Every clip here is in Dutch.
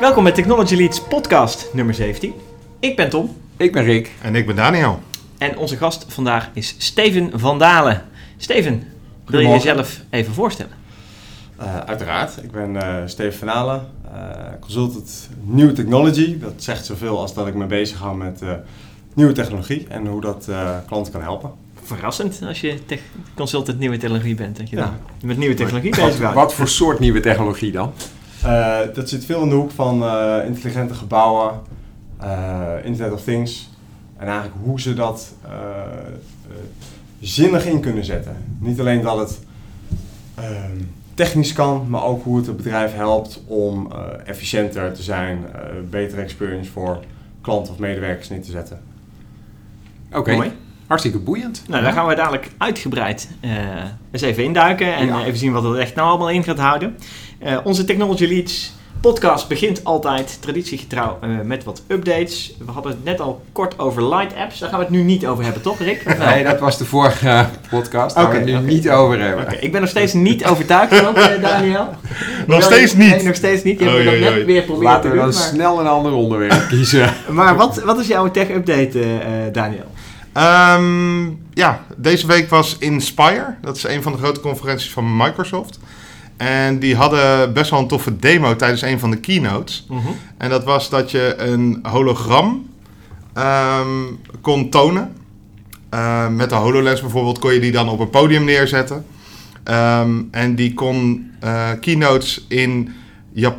Welkom bij Technology Leads podcast nummer 17. Ik ben Tom Ik ben Rick. En ik ben Daniel. en onze gast vandaag is Steven van Dalen. Steven, wil je jezelf even voorstellen? Uh, uiteraard. Ik ben uh, Steven van Halen, uh, consultant New Technology. Dat zegt zoveel als dat ik me bezig hou met uh, nieuwe technologie en hoe dat uh, klanten kan helpen. Verrassend als je tech- consultant nieuwe technologie bent. Dat je Ja. dan met nieuwe technologie bezig bent. wat voor soort nieuwe technologie dan? Uh, dat zit veel in de hoek van uh, intelligente gebouwen, uh, Internet of Things. En eigenlijk hoe ze dat uh, uh, zinnig in kunnen zetten. Niet alleen dat het uh, technisch kan, maar ook hoe het het bedrijf helpt om uh, efficiënter te zijn, uh, betere experience voor klanten of medewerkers neer te zetten. Oké, Mooi. hartstikke boeiend. Nou, daar gaan we dadelijk uitgebreid eh, eens even induiken en Ja. eh, even zien wat het echt nou allemaal in gaat houden. Eh, onze Technology Leads podcast begint altijd traditiegetrouw eh, met wat updates. We hadden het net al kort over light apps. Daar gaan we het nu niet over hebben, toch Rick? Nee, dat was de vorige podcast. Daar gaan we het nu niet over hebben. Ik ben nog steeds niet overtuigd ook, eh, Daniel. Nog steeds niet. Nee, nog steeds niet. Je hebt oei, net weer proberen Laten te we doen. dan Maar, snel een ander onderwerp kiezen. maar wat, wat is jouw tech-update, Daniel? Ehm, ja, deze week was Inspire. Dat is een van de grote conferenties van Microsoft. En die hadden best wel een toffe demo tijdens een van de keynotes. En dat was dat je een hologram ehm, kon tonen. Eh, met de HoloLens bijvoorbeeld kon je die dan op een podium neerzetten. Ehm, en die kon eh, keynotes in Jap-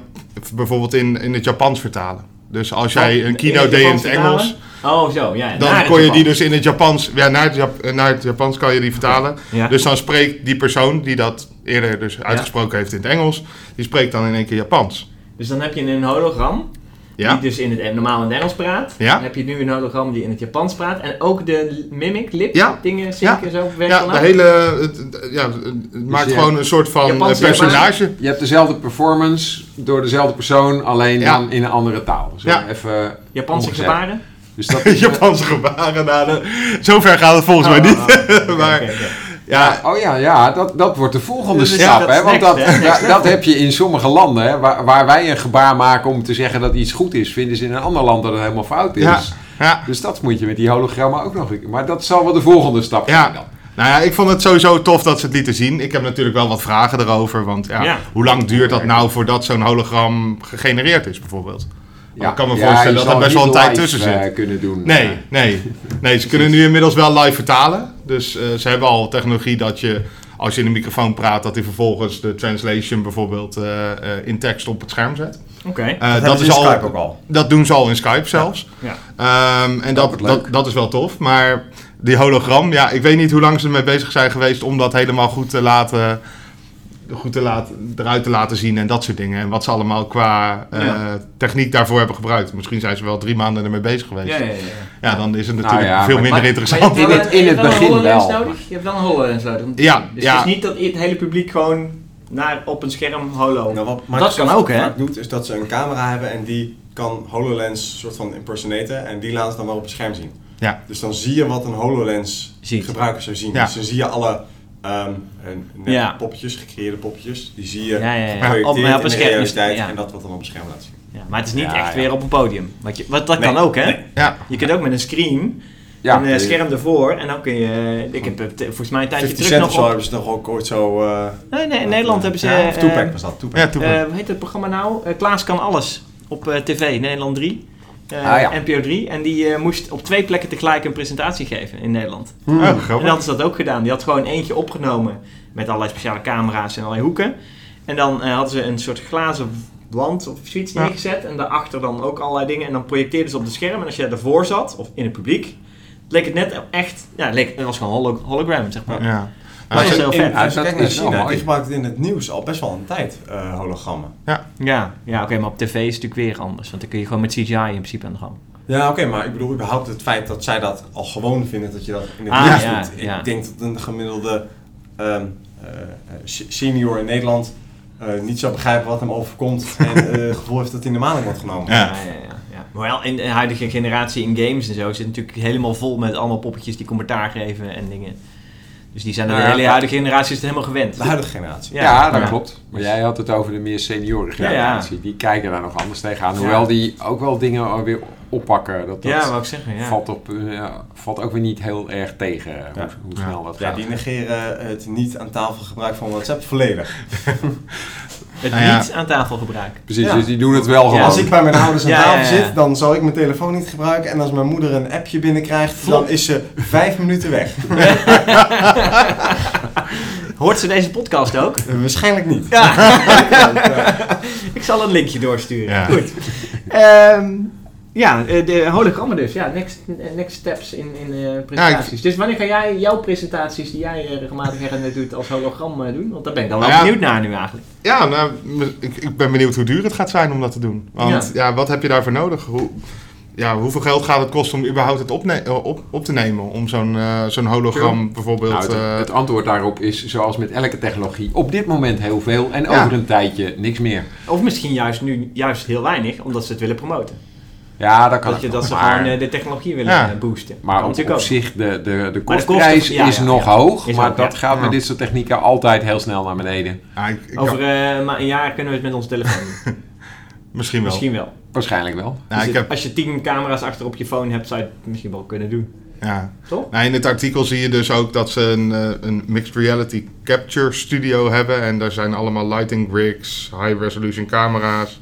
bijvoorbeeld in, in het Japans vertalen. Dus als jij een keynote deed in het Engels, Oh, zo, ja. dan kon je die dus in het Japans, ja, naar het, Jap- eh, naar het Japans kan je die vertalen. Ja. Dus dan spreekt die persoon die dat eerder dus uitgesproken heeft in het Engels, die spreekt dan in één keer Japans. Dus dan heb je een hologram Ja? die dus in het normaal in het Engels praat. Ja. Dan heb je nu een hologram die in het Japans praat. En ook de mimic, lip, Ja. dingen zinken zo werkt Ja, de hele, het, ja, het maakt je gewoon een soort van Japanse eh, personage. Je hebt dezelfde performance door dezelfde persoon, alleen Ja. dan in een andere taal. Zo Ja. even Japanse gebaren? Dus dat is, Japanse gebaren. Nou, de- zover gaat het volgens mij Oh, niet. oh, oh, oké, Maar-. Ja, Oh ja, ja dat, dat wordt de volgende Dus stap. dat hè? Want next, dat? Next dat, heb je in sommige landen. Hè? Waar, waar wij een gebaar maken om te zeggen dat iets goed is, vinden ze in een ander land dat het helemaal fout is. ja, ja. Dus dat moet je met die hologrammen ook nog. Maar dat zal wel de volgende stap Ja. zijn dan. Nou ja, ik vond het sowieso tof dat ze het lieten zien. Ik heb natuurlijk wel wat vragen erover. Want ja, Ja. hoe lang duurt dat nou voordat zo'n hologram gegenereerd is bijvoorbeeld? Ja, ik kan me ja, voorstellen dat er best wel een tijd tussen eh, zit. kunnen doen. Nee, Eh, nee. Nee, ze kunnen nu inmiddels wel live vertalen. Dus eh, ze hebben al technologie dat je, als je in een microfoon praat, dat hij vervolgens de translation bijvoorbeeld eh, eh, in tekst op het scherm zet. Oké. Eh, dat, dat, is al, Skype ook al. dat doen ze al in Skype zelfs. Ja. Ehm, en dat, leuk. dat, dat is wel tof. Maar die hologram, ja, ik weet niet hoe lang ze ermee bezig zijn geweest om dat helemaal goed te laten, goed te laten, eruit te laten zien en dat soort dingen. En wat ze allemaal qua eh, Ja. techniek daarvoor hebben gebruikt. Misschien zijn ze wel drie maanden ermee bezig geweest. Ja, Ja, ja, ja. dan is het Nou natuurlijk ja, veel maar- minder Maar- interessant. maar In het- in het begin HoloLens wel. Nodig. Je hebt wel een HoloLens nodig. Ja, dus ja. het is niet dat het hele publiek gewoon naar, op een scherm holo... Nou, wat dat kan ook, hè? vaak doet, is dat ze een camera hebben en die kan HoloLens soort van impersonaten en die laten ze dan wel op het scherm zien. Ja. Dus dan zie je wat een HoloLens Ziet. gebruiker zou zien. Ja. Dus dan zie je alle ehm, eh, net Ja. poppetjes, gecreëerde poppetjes, die zie je Ja, ja, ja. Op- op een in de scherm is- realiteit ja. en dat wat dan op het scherm laat zien. Ja, maar het is niet Ja, echt ja. weer op een podium. Wat, je, wat dat Nee, kan ook, hè? nee. Ja. Je kunt ook met een screen, ja, een eh, eh, scherm ervoor, en dan kun je... Ik heb het, eh, volgens mij een tijdje 50 terug Cent of nog zo op... hebben ze ook ooit zo... eh, Nee, nee, in Nederland hebben ze... Ja, of eh, Tupac was dat, eh, hoe heet het programma nou? Eh, Klaas kan alles. Op eh, tv, Nederland 3. Eh, Ah, ja. NPO 3. En die eh, moest op twee plekken tegelijk een presentatie geven in Nederland. Oh, En dan grappig. hadden ze dat ook gedaan. Die had gewoon eentje opgenomen met allerlei speciale camera's en allerlei hoeken. En dan eh, hadden ze een soort glazen wand of zoiets Ja. neergezet. En daarachter dan ook allerlei dingen. En dan projecteerden ze op de scherm. En als je daarvoor zat, of in het publiek, leek het net echt... Ja, het, leek, het was gewoon holo- hologram, zeg maar. Ja. Dat Nou, is ze- heel in, vet. Ja, als je dat kijkt naar is China, die gebruikt het in het nieuws al best wel een tijd, eh, hologrammen. Ja, ja oké, maar op tv is het natuurlijk weer anders. Want dan kun je gewoon met CGI in principe aan de gang. Ja, oké, maar ik bedoel überhaupt het feit dat zij dat al gewoon vinden dat je dat in het Ah, nieuws ja, doet. ja. Ik denk dat een gemiddelde ehm, eh, se- senior in Nederland eh, niet zou begrijpen wat hem overkomt en het gevoel heeft dat hij in de maling wordt genomen. Ja. Ja, ja, ja, ja. Maar wel in de huidige generatie in games en zo zit natuurlijk helemaal vol met allemaal poppetjes die commentaar geven en dingen. Dus die zijn de Nou hele huidige generatie is het helemaal gewend. De huidige generatie. Ja, dat Ja. klopt. Maar jij had het over de meer senioren Ja, ja. generatie. Die kijken daar nog anders tegenaan. Ja. Hoewel die ook wel dingen weer oppakken. Dat, dat Ja, wou ik zeggen. Ja. valt, op, eh, ja, valt ook weer niet heel erg tegen hoe, Ja. hoe Ja. snel dat Ja, gaat. die negeren het niet aan tafel gebruik van WhatsApp volledig. Het Nou ja. niet aan tafel gebruiken. Precies, Ja. dus die doen het wel Ja, gewoon. Als ik bij mijn ouders aan Ja, tafel ja, ja. zit, dan zal ik mijn telefoon niet gebruiken. En als mijn moeder een appje binnenkrijgt, dan is ze vijf minuten weg. Hoort ze deze podcast ook? Eh, Waarschijnlijk niet. Ja. ik zal een linkje doorsturen. Ja. Goed. Ehm, ja, eh, de hologrammen dus. Ja, next, next steps in, in eh, presentaties. Dus wanneer ga jij jouw presentaties die jij eh, regelmatig her doet als hologram doen? Want daar ben ik dan wel Ja. benieuwd naar nu eigenlijk. Ja, nou, ik, ik ben benieuwd hoe duur het gaat zijn om dat te doen. Want ja, wat heb je daarvoor nodig? Hoe, ja, hoeveel geld gaat het kosten om überhaupt het opne- op, op te nemen? Om zo'n eh, zo'n hologram bijvoorbeeld... Nou, het, eh, het antwoord daarop is, zoals met elke technologie, op dit moment heel veel en Ja. over een tijdje niks meer. Of misschien juist nu juist heel weinig, omdat ze het willen promoten. Ja, dat kan Dat, je, dat ze maar, gewoon eh, de technologie willen Ja. eh, boosten. maar op, zich, de, de, de kostprijs ja, is ja, nog ja. hoog, Is maar ook, dat ja. gaat Ja. met dit soort technieken altijd heel snel naar beneden. ja, ik, ik Over kan- eh, maar een jaar kunnen we het met onze telefoon doen. misschien wel. Misschien wel. Waarschijnlijk wel. Ja, Dus ik het- heb, Als je tien camera's achter op je phone hebt, zou je het misschien wel kunnen doen. ja. Toch? Nou, in het artikel zie je dus ook dat ze een, eh, een mixed reality capture studio hebben. En daar zijn allemaal lighting rigs, high resolution camera's.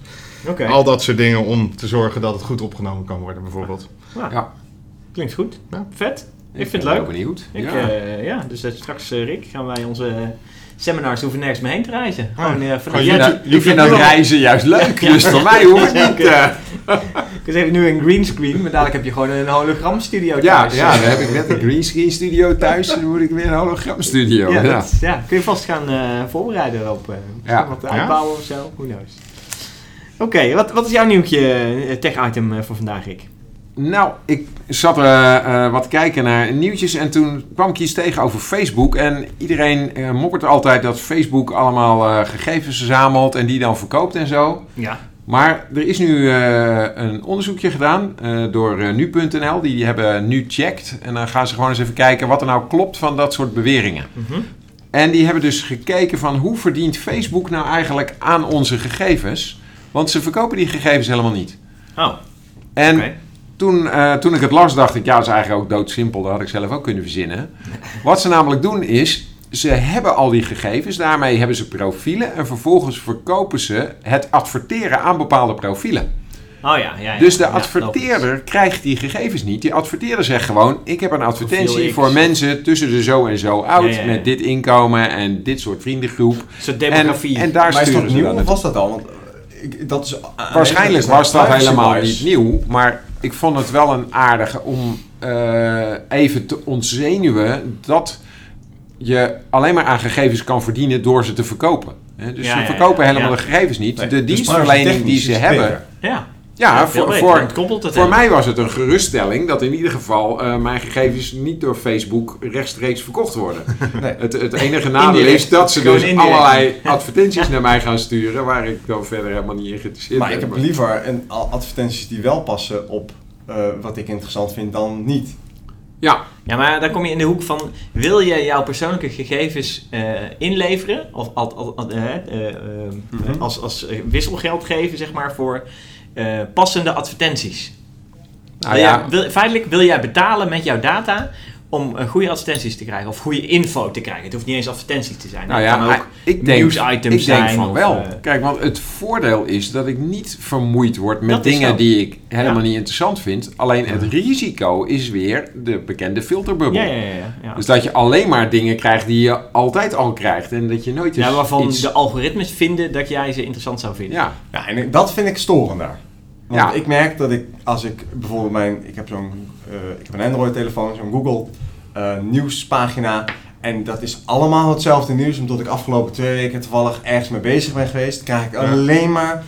Oké. Al dat soort dingen om te zorgen dat het goed opgenomen kan worden bijvoorbeeld. Nou, Ja. Klinkt goed. Ja. Vet. Ik vind ben het leuk. wel benieuwd. Ik, ja. ja. ja, dus eh, straks, eh, Rick, gaan wij onze seminars hoeven nergens meer heen te reizen. Ja. Gewoon, eh ik vind ik vind YouTube dat wel. reizen juist leuk, dus voor mij hoeft het niet. eh. Dus heb je nu een greenscreen, maar dadelijk heb je gewoon een hologramstudio ja, thuis. ja, dan heb ik net een greenscreen studio thuis en dan moet ik weer een hologramstudio. Ja, Ja, dat- ja, kun je vast gaan eh, voorbereiden erop. eh Ja. Wat Ja? uitbouwen of zo, who knows. Oké, wat, wat is jouw nieuwtje eh, tech-item eh, voor vandaag, Rick? Nou, ik zat eh, eh, wat kijken naar nieuwtjes en toen kwam ik iets tegen over Facebook. En iedereen eh, moppert altijd dat Facebook allemaal eh, gegevens verzamelt en die dan verkoopt en zo. Ja. Maar er is nu eh, een onderzoekje gedaan eh, door nu.nl. Die hebben nu checked. En dan gaan ze gewoon eens even kijken wat er nou klopt van dat soort beweringen. Mhm. En die hebben dus gekeken van hoe verdient Facebook nou eigenlijk aan onze gegevens. Want ze verkopen die gegevens helemaal niet. Oh, En toen, eh, toen ik het las, dacht ik, ja, dat is eigenlijk ook doodsimpel. Dat had ik zelf ook kunnen verzinnen. Wat ze namelijk doen is, ze hebben al die gegevens. Daarmee hebben ze profielen. En vervolgens verkopen ze het adverteren aan bepaalde profielen. Oh ja, ja, ja. Dus de Ja, adverteerder krijgt die gegevens niet. Die adverteerder zegt gewoon, ik heb een advertentie voor mensen tussen de zo en zo oud. Ja, ja, ja. Met dit inkomen en dit soort vriendengroep. soort En, demografie. en daar Maar is dat nieuw of was dat al? Want ik, dat is Waarschijnlijk was dat helemaal niet nieuw, maar ik vond het wel een aardige om eh, even te ontzenuwen dat je alleen maar aan gegevens kan verdienen door ze te verkopen. Hè, Dus Ja, ze ja, verkopen ja. helemaal Ja. de gegevens niet. Nee, de dus dienstverlening die ze hebben. ja. Ja, voor, voor, mij was het een geruststelling dat in ieder geval eh, mijn gegevens niet door Facebook rechtstreeks verkocht worden. Nee. Het, het enige nadeel is dat ze dus indirect. allerlei advertenties naar mij gaan sturen waar ik dan verder helemaal niet in geïnteresseerd Maar ben. ik heb liever een, advertenties die wel passen op eh, wat ik interessant vind dan niet. Ja, Ja, maar dan kom je in de hoek van, wil je jouw persoonlijke gegevens eh, inleveren, of al, al- al- Mhm. als, als wisselgeld geven, zeg maar, voor eh, passende advertenties? nou Wil ja, jij- wil, feitelijk wil jij betalen met jouw data om eh, goede advertenties te krijgen, of goede info te krijgen. Het hoeft niet eens advertenties te zijn. Nou het ja, kan ook ik denk, nieuwsitems ik denk zijn. van of, wel. eh, Kijk, want het voordeel is dat ik niet vermoeid word met dingen die ik helemaal Ja. niet interessant vind. Alleen het risico is weer de bekende filterbubbel. ja, ja, ja. ja, ja. Dus dat je alleen maar dingen krijgt die je altijd al krijgt. En dat je nooit eens ja, waarvan iets... de algoritmes vinden dat jij ze interessant zou vinden. Ja, Ja, en dat vind ik storender. Want Ja. ik merk dat ik, als ik bijvoorbeeld mijn, ik heb zo'n, eh, ik heb een Android telefoon, zo'n Google eh, nieuwspagina. En dat is allemaal hetzelfde nieuws, omdat ik afgelopen twee weken toevallig ergens mee bezig ben geweest. krijg ik alleen maar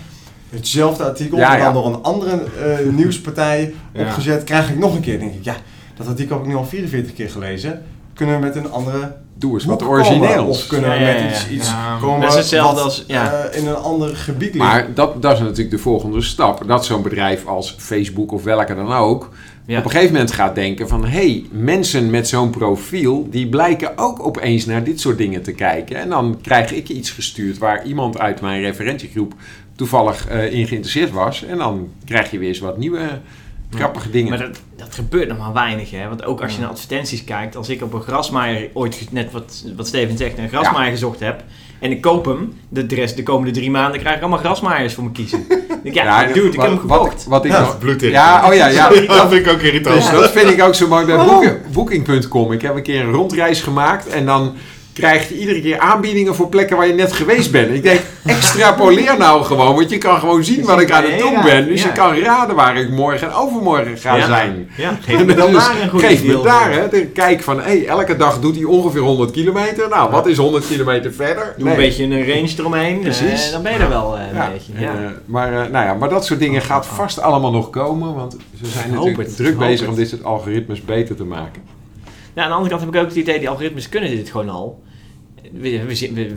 hetzelfde artikel, Ja, dan door een andere eh, nieuwspartij opgezet. Krijg ik nog een keer, denk ik, ja, dat artikel heb ik nu al 44 keer gelezen. kunnen we met een andere Doe eens wat origineels. Of kunnen we Ja, ja, met iets, ja. iets Ja. komen Dat is hetzelfde wat, als- ja. eh, in een ander gebied ligt? Maar dat, dat is natuurlijk de volgende stap. Dat zo'n bedrijf als Facebook of welke dan ook... Ja. op een gegeven moment gaat denken van... hé, hey, mensen met zo'n profiel... die blijken ook opeens naar dit soort dingen te kijken. En dan krijg ik iets gestuurd... waar iemand uit mijn referentiegroep... toevallig eh, in geïnteresseerd was. En dan krijg je weer eens wat nieuwe grappige dingen. Maar dat, dat gebeurt nog maar weinig, hè? Want ook als je naar advertenties kijkt, als ik op een grasmaaier ooit, net wat, wat Steven zegt, een grasmaaier gezocht heb en ik koop hem, de, rest, de komende drie maanden krijg ik allemaal grasmaaiers voor mijn kiezen. Ik denk, ja, dude, ik heb hem wat, gekocht. wat ik Ja, nog- bloedig. Ja, oh ja, ja. dat vind ik ook irritant. Dus dat vind ik ook zo mooi bij boeken- Booking.com. Ik heb een keer een rondreis gemaakt en dan krijg je iedere keer aanbiedingen voor plekken waar je net geweest bent. Ik denk, extrapoleer nou gewoon, want je kan gewoon zien wat ik aan het doen ben. Dus je kan raden waar ik morgen en overmorgen ga Ja. zijn. Ja, geef me dan Dus een geef me daar hè, de kijk van, hey, elke dag doet hij ongeveer 100 kilometer. Nou, wat is 100 kilometer verder? Doe een beetje een range eromheen, Precies. eh, dan ben je er wel eh, een Ja, beetje. en, eh, maar, nou ja, maar dat soort dingen gaat vast allemaal nog komen. Want ze zijn natuurlijk het, druk bezig het. om dit soort algoritmes beter te maken. Ja, aan de andere kant heb ik ook het idee, die algoritmes kunnen dit gewoon al. We,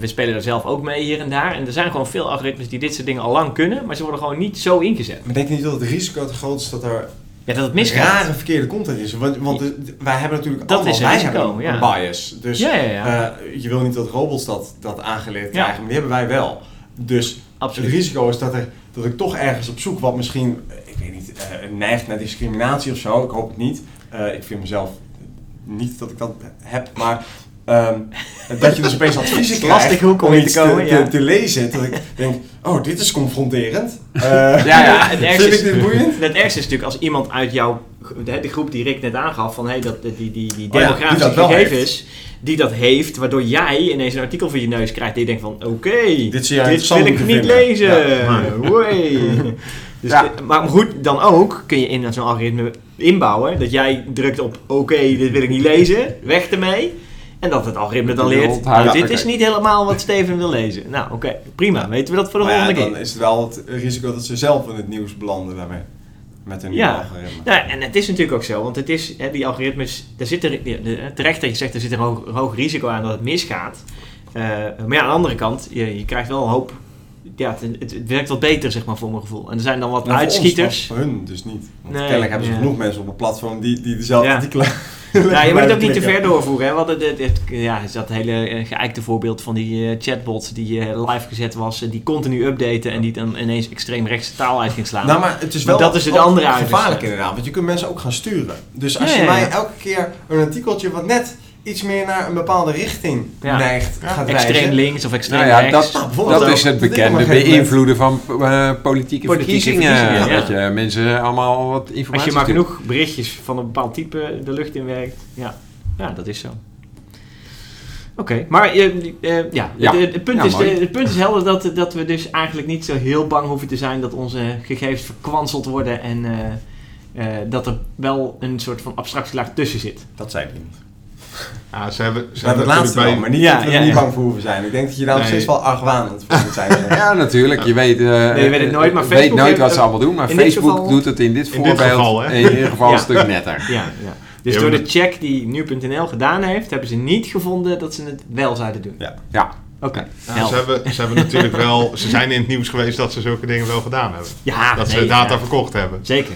we, spelen er zelf ook mee hier en daar. En er zijn gewoon veel algoritmes die dit soort dingen al lang kunnen, maar ze worden gewoon niet zo ingezet. Maar denk je niet dat het risico te groot is dat er Ja, dat het misgaat. rare verkeerde content is? Want, want wij hebben natuurlijk Dat allemaal, is wij risico, hebben een ja. bias. Dus eh, je wil niet dat robots dat, dat aangeleerd krijgen, maar die hebben wij wel. Dus Absoluut. het risico is dat, er, dat ik toch ergens op zoek wat misschien, eh, ik weet niet, eh, neigt naar discriminatie of zo. Ik hoop het niet. Ik vind mezelf niet dat ik dat heb, maar ehm, dat je dus opeens adviezen Het is lastig krijgt hoek om om te iets komen, te, ja. te, te lezen. Dat ik denk, oh, dit is confronterend. Eh, Ja, ja, het ergste Vind is, ik dit boeiend? het ergste is natuurlijk als iemand uit jouw, de, de groep die Rick net aangaf, van hey, dat, die, die, die Oh ja, die demografische gegevens, die dat heeft, waardoor jij ineens een artikel voor je neus krijgt die je denkt van, oké, Dit wil ik niet lezen. Dus Ja. maar goed, dan ook kun je in zo'n algoritme inbouwen dat jij drukt op oké, dit wil ik niet lezen, weg ermee. En dat het algoritme dan Ja, leert, nou, dit is niet helemaal wat Steven wil lezen. Nou, oké, prima. Weten we dat voor de Maar ja, volgende dan keer. is het wel het risico dat ze zelf in het nieuws belanden daarmee. Met hun Ja. nieuwe algoritme. Ja, en het is natuurlijk ook zo, want het is, hè, die algoritmes, daar zit er, terecht dat je zegt, er zit een hoog, hoog risico aan dat het misgaat. Eh, maar ja, aan de andere kant, je, je krijgt wel een hoop, ja, het, het, werkt wat beter, zeg maar, voor mijn gevoel. En er zijn dan wat Nou, voor ons, uitschieters. voor hun dus niet. Want Nee, kennelijk hebben ze ja. genoeg mensen op een platform die, die dezelfde Ja. artikelen... Ja, je moet het ook niet te ver doorvoeren. Hè? Want het, het, het- ja, is dat hele eh, geëikte voorbeeld van die eh, chatbot die eh, live gezet was, en die continu updaten en die dan ineens extreem rechtse taal uit ging slaan. Nou, maar het is Maar wel dat is het andere gevaarlijk inderdaad. Want je kunt mensen ook gaan sturen. Dus als Ja, je ja, mij ja. elke keer een artikeltje wat net iets meer naar een bepaalde richting Ja. neigt Ja. gaat extreem wijzen. links of extreem Nou ja, rechts. dat, Nou, is het bekende beïnvloeden van eh, politieke, Politieke verkiezingen. verkiezingen, ja. Dat je mensen allemaal wat informatie Als je maar genoeg berichtjes van een bepaald type de lucht in werkt. Ja, ja dat is zo. Oké, maar eh, eh, ja, Ja. Het, het punt Ja, is, mooi. het punt is helder dat, dat we dus eigenlijk niet zo heel bang hoeven te zijn dat onze gegevens verkwanseld worden en eh, eh, dat er wel een soort van abstractielaag tussen zit. Dat zei ik niet. Ja, ze hebben, ze Maar het hebben laatste wel, maar niet Ja, dat we ja, er niet ja. bang voor hoeven zijn. Ik denk dat je daar nog Nee. steeds wel argwanend voor moet zijn. Ja, natuurlijk. Je weet, eh, Nee, je weet het nooit, maar weet Facebook nooit wat ze allemaal doen. Maar Facebook geval- doet het in dit In dit voorbeeld geval, hè? in ieder geval Ja. een stuk netter. Ja, ja. Dus door de check die nu.nl gedaan heeft, hebben ze niet gevonden dat ze het wel zouden doen. Ja. Ja. Oké. Ze, hebben, ze hebben natuurlijk wel, ze zijn in het nieuws geweest dat ze zulke dingen wel gedaan hebben. Ja, dat nee, ze data ja. verkocht hebben. Zeker.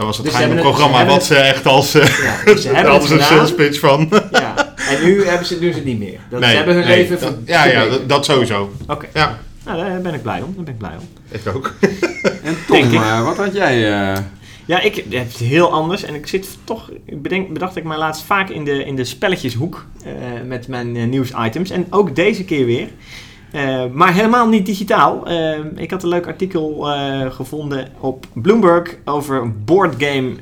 Dat was het Dus geheime het- programma ze wat ze echt als, eh Ja, dus ze hebben het een sales pitch van. Ja, en nu hebben ze, doen ze het niet meer. Dat, Nee, ze hebben hun nee, leven dat- Ja, ja dat, dat sowieso. Oké, Ja, nou, daar ben ik blij om. Daar ben ik blij om. ik ook. En Tom, ik. eh, wat had jij? eh, Ja, ik heb het heel anders. En ik zit toch, ik bedenk, bedacht ik mij laatst vaak in de, in de spelletjeshoek eh, met mijn eh, nieuwsitems. En ook deze keer weer. Eh, maar helemaal niet digitaal. Eh, ik had een leuk artikel eh, gevonden op Bloomberg over boardgame,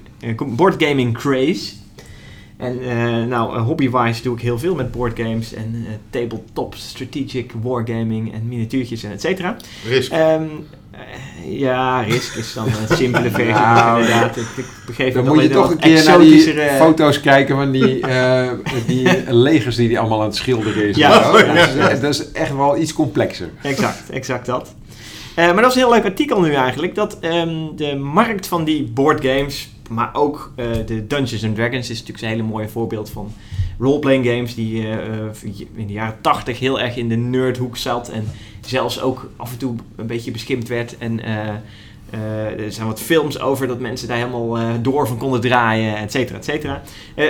boardgaming craze. En nou, hobby-wise doe ik heel veel met boardgames en tabletop strategic wargaming en miniatuurtjes en et cetera. Risk. Ehm, eh, ja, Risk is dan een simpele versie. Nou, inderdaad. Ik, ik begreep Dan moet je toch een keer naar die exotischere- foto's kijken van die, eh, die legers die die allemaal aan het schilderen is. Ja. zo. dat, is, eh, dat is echt wel iets complexer. Exact, exact dat. Eh, maar dat is een heel leuk artikel nu eigenlijk. Dat ehm, de markt van die boardgames, maar ook eh, de Dungeons and Dragons is natuurlijk een hele mooie voorbeeld van roleplaying games die eh, eh, in de jaren 80 heel erg in de nerdhoek zat en zelfs ook af en toe een beetje beschimpt werd. En eh, eh, er zijn wat films over dat mensen daar helemaal eh, door van konden draaien, et cetera, et cetera.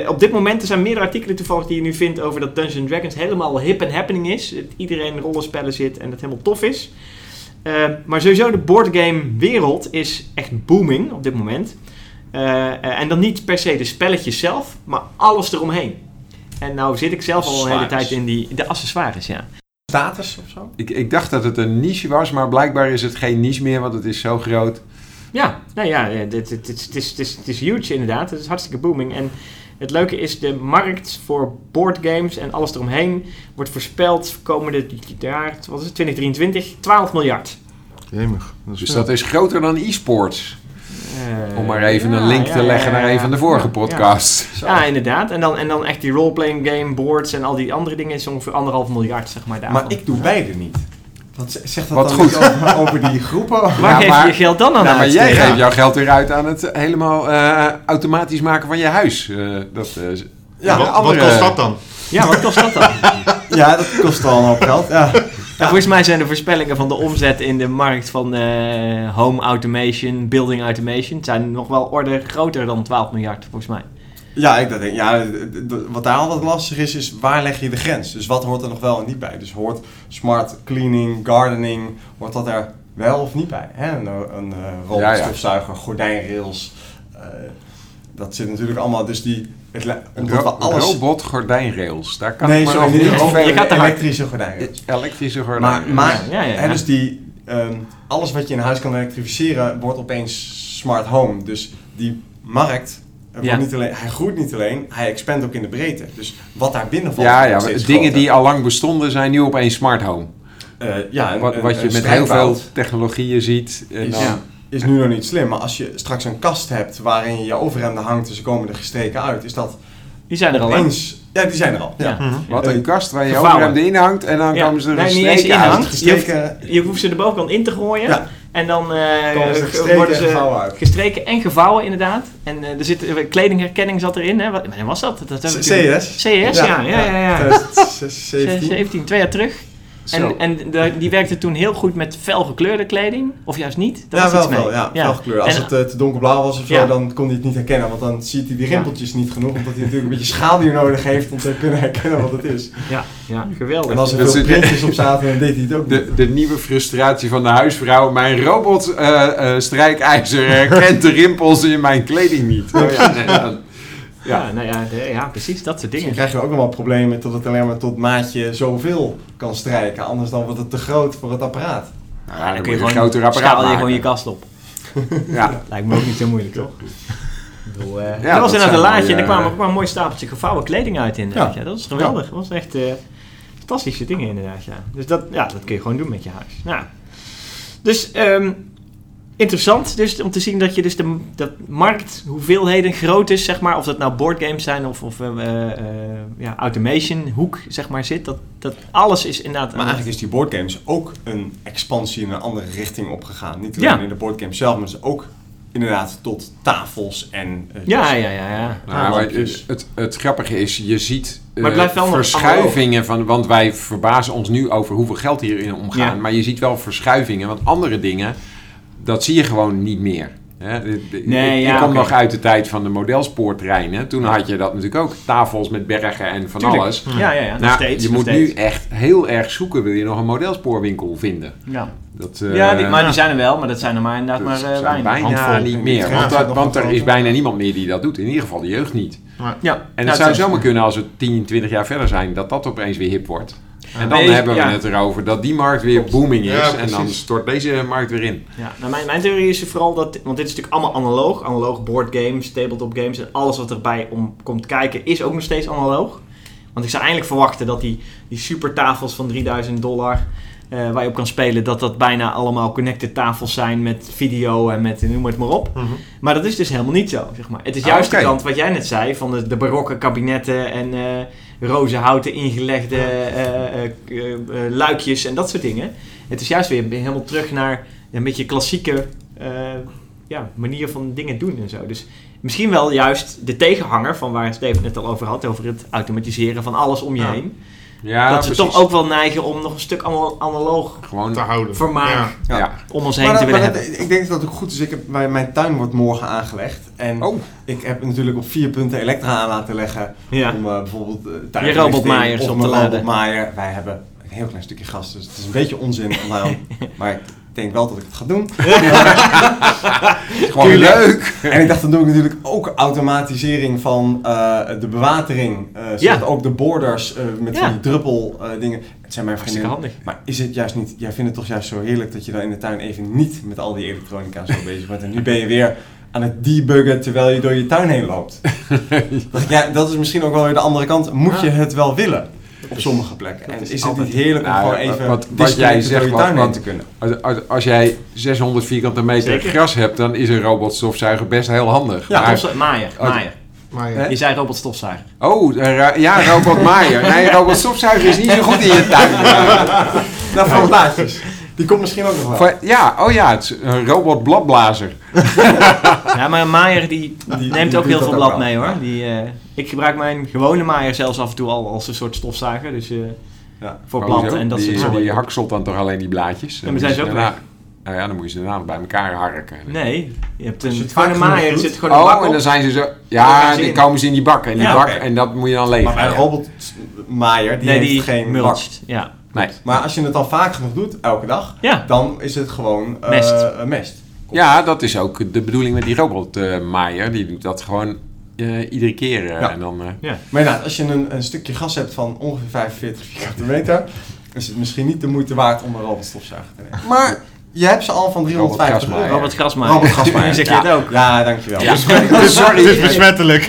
Op dit moment er zijn meerdere artikelen toevallig die je nu vindt over dat Dungeons Dragons helemaal hip en happening is. Dat iedereen rollenspellen zit en dat helemaal tof is. Maar sowieso de boardgame wereld is echt booming op dit moment. En dan niet per se de spelletjes zelf, maar alles eromheen. En nou zit ik zelf al een hele tijd in die de accessoires, ja. Status of zo? Ik, ik dacht dat het een niche was, maar blijkbaar is het geen niche meer, want het is zo groot. Ja, nou ja, eh, dit- dit- dit- het is, het is, het is huge inderdaad. Het is hartstikke booming. En het leuke is, de markt voor boardgames en alles eromheen wordt voorspeld komende jaar, wat is het, 2023, 12 miljard. Jemig. Dat is Dus dat is groter dan e-sports. Om maar even een link ja, te ja, leggen ja, naar ja. een van de vorige Ja, podcasts. Ja, Ja, inderdaad. En dan, en dan echt die roleplaying game boards en al die andere dingen is ongeveer anderhalf miljard, zeg maar. Daarvan. Maar ik doe beide niet. Wat zegt dat Wat dan goed. niet over, over die groepen? Waar Ja, geef maar- je je geld dan aan Nou, maar jij Ja. geeft jouw geld weer uit aan het helemaal eh, automatisch maken van je huis. Eh, dat, eh, Ja, wat, andere- wat kost dat dan? Ja, wat kost dat dan? Ja, dat kost wel een hoop geld. Ja. Ja, volgens mij zijn de voorspellingen van de omzet in de markt van eh, home automation, building automation, zijn nog wel orde groter dan 12 miljard, volgens mij. Ja, ik dat denk, ja, wat daar altijd lastig is, is waar leg je de grens? Dus wat hoort er nog wel en niet bij? Dus hoort smart cleaning, gardening, hoort dat er wel of niet bij? Hè? Een, een eh, robotstofzuiger, gordijnrails, eh, dat zit natuurlijk allemaal, dus die, het, le- omdat we ro- alles... robot gordijnrails. Daar kan nee, ik sorry, niet robot, Je gaat elektrische gordijnrails. Elektrische Maar, gordijnen. maar Ja, ja, ja. Hè, dus die, ehm, alles wat je in huis kan elektrificeren, wordt opeens smart home. Dus die markt, eh, Ja. niet alleen, hij groeit niet alleen, hij expandt ook in de breedte. Dus wat daar binnen valt, ja, ja, dingen groter. die al lang bestonden zijn nu opeens smart home. Eh, ja, een- Wat, een- wat je een met heel veel technologieën ziet. En dan, Ja. Is nu nog niet slim. Maar als je straks een kast hebt waarin je je overhemden hangt en ze komen er gestreken uit, is dat Die zijn er al, hè? opeens... Ja, die zijn er al. Ja. Ja. Wat een kast waar je Gevouwen. overhemd in hangt en dan Ja. komen ze er Nee, niet eens in hangt. Je hoeft- Je hoeft ze de bovenkant in te gooien Ja. en dan eh, komen ze gestreken worden en ze gevouwen uit. gestreken en gevouwen inderdaad. En eh, er zit eh, kledingherkenning zat erin, hè? Wat was dat? dat hebben we natuurlijk- CS. CS, ja, ja, ja. ja. 2017. 17, twee jaar terug. En, en de- die werkte toen heel goed met felgekleurde kleding. Of juist niet? Daar ja, was wel, iets mee. wel, ja, felgekleurd. Als En- het eh, te donkerblauw was of zo, Ja. dan kon hij het niet herkennen. Want dan ziet hij die rimpeltjes niet genoeg, omdat hij natuurlijk een beetje schaduw nodig heeft om te kunnen herkennen wat het is. Ja, ja, geweldig. En als er Dat veel printjes op zaten, dan deed hij het ook niet. De, de nieuwe frustratie van de huisvrouw. Mijn robot eh, eh, strijkijzer herkent de rimpels in mijn kleding niet. Oh ja, dan- ja, nou ja, de- ja, precies, dat soort dingen. krijg je ook nog wel problemen dat het alleen maar tot maatje zoveel kan strijken. Anders dan wordt het te groot voor het apparaat. nou, ja, dan Dan kun je een groter apparaat schaal je gewoon je kast op. Ja. Lijkt me ook niet zo moeilijk, toch? Bedoel, eh, Ja, er was dat inderdaad een laadje en er kwam eh, ook wel een mooi stapeltje gevouwen kleding uit inderdaad. Ja. Ja. dat is geweldig. Dat was echt eh, fantastische dingen inderdaad, ja. Dus dat, ja, dat kun je gewoon doen met je huis. Nou, dus ehm, interessant dus om te zien dat je dus de dat markt hoeveelheden groot is, zeg maar. Of dat nou boardgames zijn of, of eh, eh, ja, automation hoek, zeg maar, zit. Dat, dat alles is inderdaad... Maar eigenlijk is die boardgames ook een expansie in een andere richting opgegaan. Niet alleen Ja. in de boardgames zelf, maar dus ook inderdaad tot tafels en... eh, ja, ja, ja, ja. Nou, maar lampjes. het, het grappige is, je ziet Maar het blijft wel nog verschuivingen van, want wij verbazen ons nu over hoeveel geld hierin omgaan, Ja. maar je ziet wel verschuivingen, want andere dingen, dat zie je gewoon niet meer. Hè? Nee, ik ja, ik kom nog uit de tijd van de modelspoortreinen. Toen had je dat natuurlijk ook, tafels met bergen en van Tuurlijk. alles. Ja, ja, ja. nog Nou, steeds, je nog moet steeds. nu echt heel erg zoeken, wil je nog een modelspoorwinkel vinden. Ja. Dat, eh, Ja, die, maar die zijn er wel, maar dat zijn er maar inderdaad maar eh, zijn weinig. bijna Handvol. niet meer. Want, dat- want er is bijna niemand meer die dat doet. In ieder geval de jeugd niet. Ja. En Nou, het zou zomaar kunnen als we 10, 20 jaar verder zijn, dat dat opeens weer hip wordt. En dan hebben we ja. het erover dat die markt weer booming is. Ja, en dan stort deze markt weer in. Ja, nou mijn, mijn theorie is vooral dat, want dit is natuurlijk allemaal analoog. Analoog boardgames, tabletop games en alles wat erbij om komt kijken is ook nog steeds analoog. Want ik zou eigenlijk verwachten dat die, die supertafels van 3000 dollar eh, waar je op kan spelen, dat dat bijna allemaal connected tafels zijn met video en met noem het maar op. Mhm. Maar dat is dus helemaal niet zo, zeg maar. Het is Ah, juist de kant wat jij net zei, van de, de barokke kabinetten en eh rozenhouten ingelegde eh, eh, eh, luikjes en dat soort dingen. Het is juist weer helemaal terug naar een beetje klassieke ja, manier van dingen doen en zo. Dus misschien wel juist de tegenhanger van waar Steven het al over had, over het automatiseren van alles om je Ja. heen. Ja, dat ze precies. toch ook wel neigen om nog een stuk anal- analoog Gewoon, te houden. vermaak Ja. ja. Om ons heen Maar te dat- willen maar hebben. ik denk dat het ook goed is. Ik heb, mijn, tuin wordt morgen aangelegd. En Oh, ik heb natuurlijk op vier punten elektra aan laten leggen. Ja. Om eh, bijvoorbeeld uh, Je robotmaaiers op te laden. robotmaaier. Wij hebben een heel klein stukje gas, dus het is een beetje onzin. om daarom- maar denk wel dat ik het ga doen. gewoon leuk. En ik dacht, dan doe ik natuurlijk ook automatisering van eh, de bewatering. eh zodat Ja. ook de borders eh, met Ja. van die druppel dingen. Het zijn mijn vrienden. handig. Maar is het juist niet, jij vindt het toch juist zo heerlijk dat je dan in de tuin even niet met al die elektronica zo bezig bent. En nu ben je weer aan het debuggen terwijl je door je tuin heen loopt. Ja, dat is misschien ook wel weer de andere kant. Moet je het wel willen? Op sommige plekken. Dat En is is het niet heerlijk om Nou, gewoon even wat- wat jij zegt, door je wat- wat- te kunnen? Als, als, als jij 600 vierkante meter Zeker. gras hebt, dan is een robotstofzuiger best heel handig. Ja, Maar- Maaier, maaier. Je zei robotstofzuiger. Oh, eh, ja, robotmaaier. Nee, robotstofzuiger is niet zo goed in je tuin. Nou, van blaadjes. Die komt misschien ook nog wel. Ja, oh ja, het is een robotbladblazer. Ja, maar een maaier die, die neemt ook heel veel blad mee hoor. Die, eh, ik gebruik mijn gewone maaier zelfs af en toe al als een soort stofzuiger. Dus eh, Ja. voor Oh, planten zo. en dat die, soort Die dingen. hakselt dan toch alleen die blaadjes. Ja, maar zijn ze ook daarna, Nou ja, dan moet je ze daarna nog bij elkaar harken. Nee, je hebt een het genoeg maaier, er zit gewoon een bak Oh, en dan zijn ze zo... Ja, die in. komen ze in die bak. En die Ja, bak, en dat moet je dan legen. Maar een robotmaaier, die nee, heeft die geen bak. mulcht. Ja. Nee. Maar als je het dan vaak genoeg doet, elke dag, ja, dan is het gewoon eh, Mest. mest. Ja, dat is ook de bedoeling met die robotmaaier. die doet dat gewoon eh, iedere keer. eh, Ja. En dan, eh, Maar inderdaad, als je een, een stukje gas hebt van ongeveer 45 vierkante meter, is het misschien niet de moeite waard om een robotstofzuiger te nemen. Maar je hebt ze al van 350 Robotgasmaaier. euro. Robert Grasmaaier. Robert Grasmaaier. zeg je Ja. het ook? Ja, dankjewel. Ja. Sorry. Het is besmettelijk.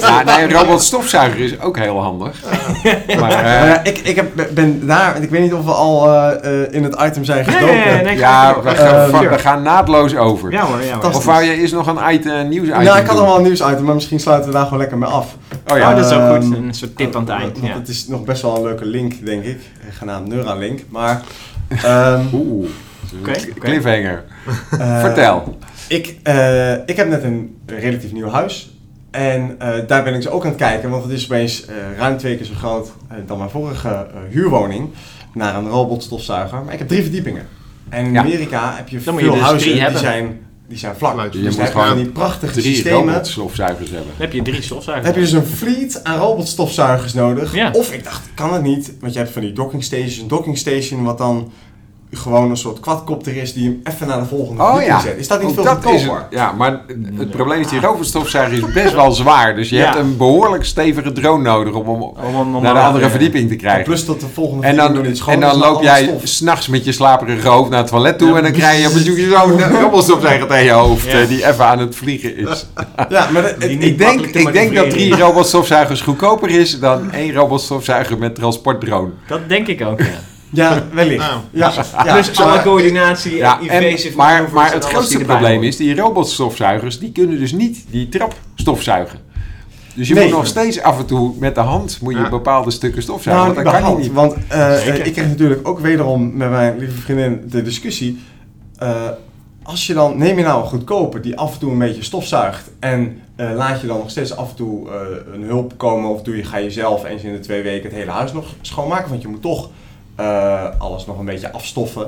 ja, nee, een robotstofzuiger is ook heel handig. Maar, Maar eh, ja, ik, ik heb, ben daar, en ik weet niet of we al eh, eh, in het item zijn gedoken. nee, nee, nee, ja, we, gaan- we gaan naadloos over. Ja hoor, ja hoor. Fantastisch. Of wou je eerst nog een item, nieuws item Nou, ik had al wel een nieuwsitem, maar misschien sluiten we daar gewoon lekker mee af. Oh ja. Oh, dat is ook goed. Ehm, Een soort tip aan het eind. Want Ja. het is nog best wel een leuke link, denk ik. Genaamd Neuralink. Maar... ehm, Oeh, Oké, oké. cliffhanger. eh, Vertel. Ik, eh, ik heb net een relatief nieuw huis. En eh, daar ben ik ze ook aan het kijken, want het is opeens eh, ruim twee keer zo groot eh, dan mijn vorige eh, huurwoning. Naar een robotstofzuiger. Maar ik heb drie verdiepingen. En in Ja. Amerika heb je Dan moet je veel dus huizen die hebben. zijn, die zijn vlak. Je dus moet je gewoon van die prachtige Drie systemen. robotstofzuigers hebben. Dan heb je drie stofzuigers. Dan heb je dus een fleet aan robotstofzuigers nodig. Ja. Of ik dacht, kan het niet? Want je hebt van die docking stations. Een docking station wat dan gewoon een soort quadcopter is die hem even naar de volgende Oh verdieping ja. zet. Is dat niet veel dat is het. Ja, maar het probleem is, die robotstofzuiger is best wel zwaar. Dus je Ja. hebt een behoorlijk stevige drone nodig om Om om naar de andere ja. verdieping te krijgen. Plus dat de volgende En dan, schoon en is dan loop jij s'nachts met je slaperige hoofd naar het toilet toe Ja. en dan krijg je zo'n robotstofzuiger tegen je hoofd Ja. eh, die even aan het vliegen is. Ja, maar dat- ik denk, ik denk dat drie robotstofzuigers goedkoper is dan één robotstofzuiger met transportdrone. Dat denk ik ook, ja. Ja, wellicht. Nou, Ja, ja. Plus alle coördinatie, Ja, en invasive maar, maar het grootste probleem is, die robotstofzuigers die kunnen dus niet die trap stofzuigen. Dus je Nee. moet nog steeds af en toe met de hand moet je Ja. bepaalde stukken stofzuigen. Nou, want dat kan niet. Want eh, ik kreeg natuurlijk ook wederom met mijn lieve vriendin de discussie. eh, als je dan, neem je nou een goedkoper die af en toe een beetje stofzuigt. En eh, laat je dan nog steeds af en toe eh, een hulp komen. Of doe je, ga je zelf eens in de twee weken het hele huis nog schoonmaken. Want je moet toch eh, alles nog een beetje afstoffen.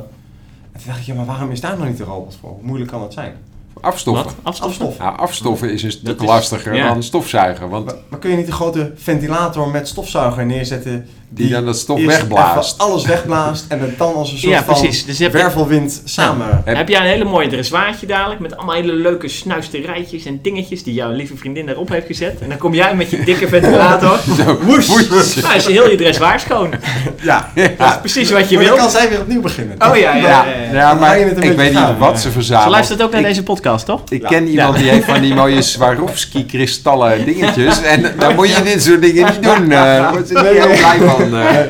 En toen dacht ik, ja, maar waarom is daar nog niet een robot voor? Hoe moeilijk kan dat zijn? Afstoffen. Wat? Afstoffen? Afstoffen. Nou, afstoffen is een stuk is- lastiger ja. dan stofzuigen. Want Maar, maar kun je niet een grote ventilator met stofzuiger neerzetten die dan dat stof wegblaast. alles wegblaast en het dan als een soort Ja, van precies. Dus je wervelwind samen. Heb- Heb jij een hele mooie dressoirtje dadelijk met allemaal hele leuke snuisterijtjes en dingetjes die jouw lieve vriendin erop heeft gezet. En dan kom jij met je dikke ventilator. Zo, Woes. woes. Nou, is heel je dressoir schoon. Ja, Dat is precies wat je maar dan wil. kan zij weer opnieuw beginnen. Oh ja, ja, Ja, ja. ja, ja. Dan maar je ik weet niet gaan, wat ja. ze Ze verzamelt. luistert ook naar ik, deze podcast, toch? ik Ja. ken iemand die heeft van die mooie Swarovski-kristallen dingetjes. En dan moet je dit soort dingen niet doen. Daar ze niet heel blij van. eh.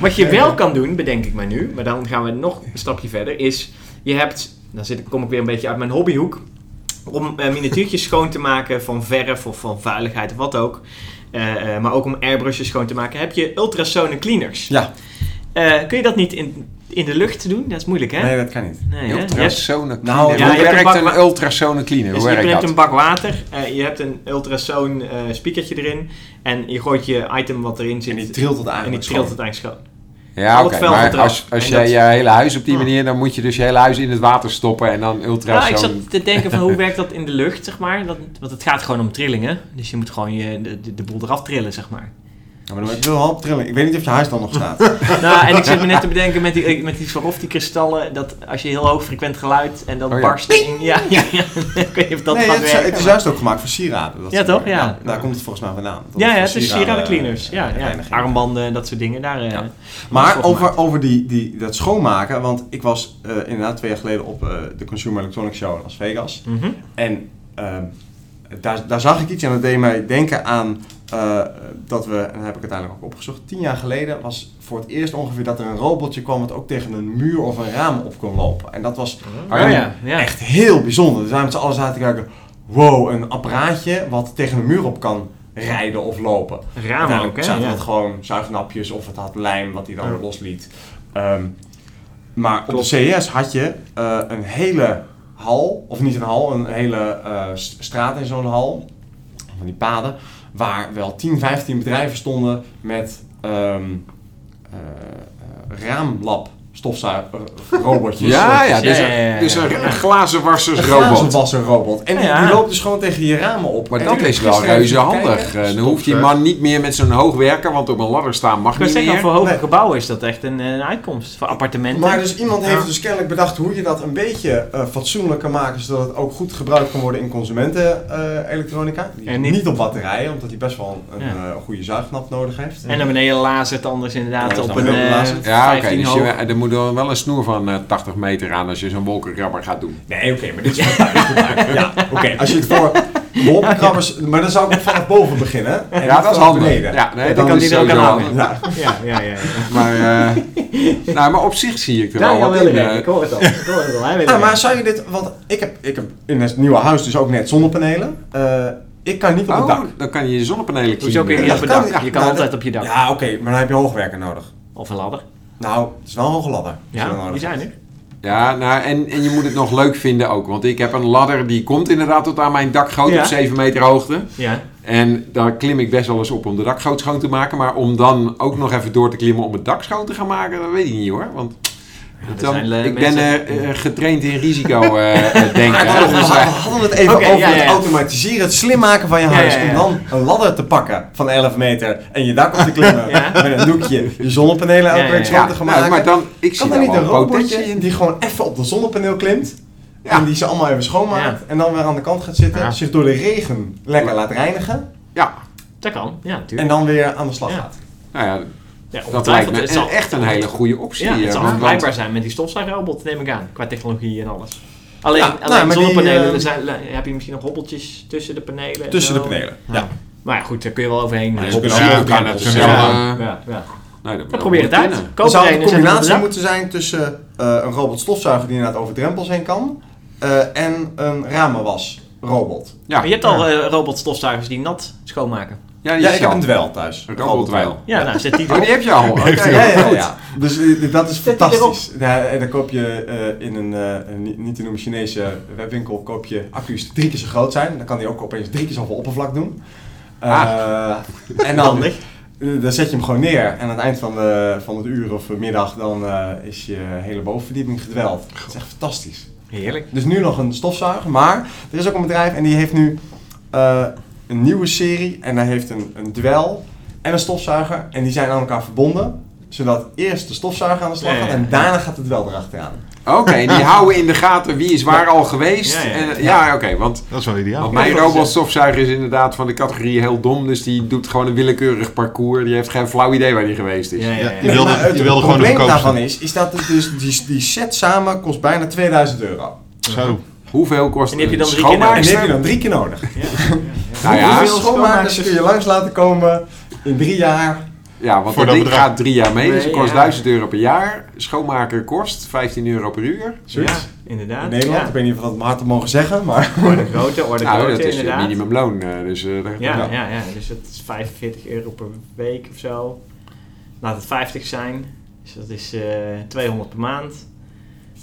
Wat je wel kan doen, bedenk ik mij nu, maar dan gaan we nog een stapje verder, is je hebt, dan zit, ik- kom ik weer een beetje uit mijn hobbyhoek, om eh, miniatuurtjes schoon te maken van verf of van vuiligheid of wat ook. eh, eh, maar ook om airbrushes schoon te maken, heb je ultrasonic cleaners. Ja. Eh, kun je dat niet in, in de lucht te doen? Dat is moeilijk, hè? Nee, dat kan niet. Nee, Ultrasonic Nou, cleaner. ja, Hoe je hebt een werkt bak- een ultrasonic cleaner? Dus Hoe je hebt dat? een bak water, eh, je hebt een ultrasoon eh speakertje erin en je gooit je item wat erin zit En die trilt het en die eigenlijk trilt schoon. het eigenlijk schoon. Ja, oké. maar als, als jij je hele huis op die manier, dan moet je dus je hele huis in het water stoppen en dan Nou, ultrasoon... ik zat te denken van hoe werkt dat in de lucht, zeg maar. Dat, want het gaat gewoon om trillingen. Dus je moet gewoon je, de, de boel eraf trillen, zeg maar. Ja, maar dan heb je wel half trilling. Ik weet niet of je huis dan nog staat. nou, en ik zit me net te bedenken met die, met die Swarovski-kristallen, dat als je heel hoog frequent geluid en dan Oh ja. barst in, ja, ja, ja, ik weet niet of dat nee, gaat het is, werken. het is maar- juist ook gemaakt voor sieraden. Dat Ja, toch? Ja. Daar komt het volgens mij vandaan. Dat ja, ja, het is sieraden cleaners. Ja, ja. Armbanden, dat soort dingen. Daar, eh, Ja. is Maar over, over die, die, dat schoonmaken, want ik was eh, inderdaad twee jaar geleden op eh, de Consumer Electronics Show in Las Vegas. Mhm. En ehm, daar, daar zag ik iets en dat deed mij denken aan eh, dat we, en dat heb ik uiteindelijk ook opgezocht, tien jaar geleden was voor het eerst ongeveer dat er een robotje kwam wat ook tegen een muur of een raam op kon lopen. En dat was Oh ja, ja. echt heel bijzonder. Dus wij met z'n allen zaten te kijken, wow, een apparaatje wat tegen een muur op kan rijden of lopen. Ramen Uiteindelijk ook, hè? zaten Ja. het gewoon zuignapjes of het had lijm wat hij dan losliet. Ehm, maar op de CES had je eh, een hele hal, of niet een hal, een hele eh, st- straat in zo'n hal, van die paden, waar wel 10, 15 bedrijven stonden met eh, eh, raamlab stofzuigerrobotjes. Ja, ja, Ja, dus, ja, ja, ja. een- dus een, een Een glazenwassersrobot. glazenwasserrobot. En die, Ja. die loopt dus gewoon tegen je ramen op. Maar En dat is wel reuze handig. Eh, Dan hoeft die man niet meer met zo'n hoogwerker, want op een ladder staan mag niet zeggen, meer. voor hoge Nee. gebouwen is dat echt een, een uitkomst. Voor appartementen. Maar dus iemand heeft dus kennelijk bedacht hoe je dat een beetje eh, fatsoenlijk kan maken, zodat het ook goed gebruikt kan worden in consumenten-elektronica. En niet, niet- op batterijen, omdat hij best wel een Ja. eh, goede zuignap nodig heeft. En naar beneden lazert anders inderdaad Ja, op dan een. Ja, oké. 15 dus je, moet dan wel een snoer van eh, 80 meter aan als je zo'n wolkenkrabber gaat doen. Nee, oké, maar dit is. Ja, oké. Als je het voor wolkenkrabbers... Maar dan zou ik vanaf boven beginnen. En Ja, dat is handig. beneden. Ja, nee, dan dan kan is die er ook aan handig. Ja. Ja, ja, ja. ja. Maar, eh, nou, maar op zich zie ik er Daar wel gaan wat in. eh. Ik hoor het al. Ik hoor het al. Hij weet Ja, het maar zou je dit... Want ik heb, ik heb in het nieuwe huis dus ook net zonnepanelen. Eh, ik kan niet op het Oh, dak. dan kan je je zonnepanelen Hoezo kun je niet cleanen. op het dat dak? kan- Je kan nou, altijd op je dak. Ja, oké, maar dan heb je hoogwerker nodig. Of een ladder. Nou, het is wel een hoge ladder. Ja, die zijn er. Ja, nou, en, en je moet het nog leuk vinden ook. Want ik heb een ladder die komt inderdaad tot aan mijn dakgoot Ja. op 7 meter hoogte. Ja. En daar klim ik best wel eens op om de dakgoot schoon te maken. Maar om dan ook nog even door te klimmen om het dak schoon te gaan maken, dat weet ik niet hoor. Want dan- ik ben eh, getraind in risico eh, eh, denken. Dus, hadden- we hadden het even over ja, ja, het automatiseren, het slim maken van je huis. ja, ja. Om dan een ladder te pakken van 11 meter en je dak op te klimmen. Ja. Met een doekje je zonnepanelen week ja. schoon te gaan maken. maar dan, ik zie kan er niet wel een robotje in. die gewoon even op de zonnepaneel klimt? Ja. En die ze allemaal even schoonmaakt. En dan weer aan de kant gaat zitten. Ja. Zich door de regen lekker laat reinigen. Ja, Dat kan, ja, En natuurlijk. dan weer aan de slag Ja. gaat. nou ja, Ja, dat lijkt me Het zal- een- echt een hele goede optie. Ja, eh, het zal want- vergelijkbaar zijn met die stofzuigerrobot, neem ik aan. Qua technologie en alles. Alleen, Ja, alleen nou, die, zonnepanelen, eh, er zijn, heb je misschien nog hobbeltjes tussen de panelen? en Tussen de panelen. Ja. Ja. Maar ja, goed, daar kun je wel overheen. Maar eh, je kunt op- ook Ja, zelf, ja. eh, Ja, nee, dat Dan probeer het uit. Er zou een combinatie moeten zijn tussen eh, een robot stofzuiger die inderdaad over drempels heen kan. eh, en een ramenwasrobot. Ja, Maar je hebt al eh, robotstofzuigers die nat schoonmaken. Ja, die Ja, ik heb een dwel thuis. Een robotdweil. Ja, nou, zet die Oh, erop. die heb je al. Oké, Ja, ja, ja, goed. ja. Dus eh, dat is Zet fantastisch. Ja, en dan koop je eh, in een, eh, niet- te noemen Chinese webwinkel koop je accu's die drie keer zo groot zijn. Dan kan die ook opeens drie keer zoveel oppervlak doen. Eh, en dan, Handig. dan zet je hem gewoon neer en aan het eind van, de, van het uur of middag dan eh, is je hele bovenverdieping gedweld. Dat is echt fantastisch. Heerlijk. Dus nu nog een stofzuiger, maar er is ook een bedrijf en die heeft nu eh, een nieuwe serie en hij heeft een, een dwel en een stofzuiger en die zijn aan elkaar verbonden. Zodat eerst de stofzuiger aan de slag Ja, ja, gaat en daarna gaat het dwel erachteraan. Oké, en die houden in de gaten wie is waar al geweest. Ja, ja, ja. En, ja, oké, want, Dat is wel ideaal. want mijn robotstofzuiger is inderdaad van de categorie heel dom. Dus die doet gewoon een willekeurig parcours. Die heeft geen flauw idee waar die geweest is. Ja, ja, Ja, ja. die wilde- maar het die wilde gewoon probleem daarvan is, is dat het dus, die, die set samen kost bijna 2000 euro. Zo. Hoeveel kost En die heb je een dan drie keer En heb je dan drie keer nodig. Nou ja, Hoeveel schoonmakers kun je langs laten komen in drie jaar? ja, want dat dat ding bedrag. gaat drie jaar mee. Dus het kost ja. 1000 euro per jaar. Schoonmaker kost 15 euro per uur. Zoiets. Ja, inderdaad. In Nederland, Ja. ik weet niet of we dat maar hard mogen zeggen, maar... Orde grootte, orde Nou, grootte, dat is het inderdaad. minimumloon. eh, Dus, eh, daar- Ja, Ja. ja. Ja, dus het is 45 euro per week of zo. Laat het 50 zijn. Dus dat is eh 200 per maand.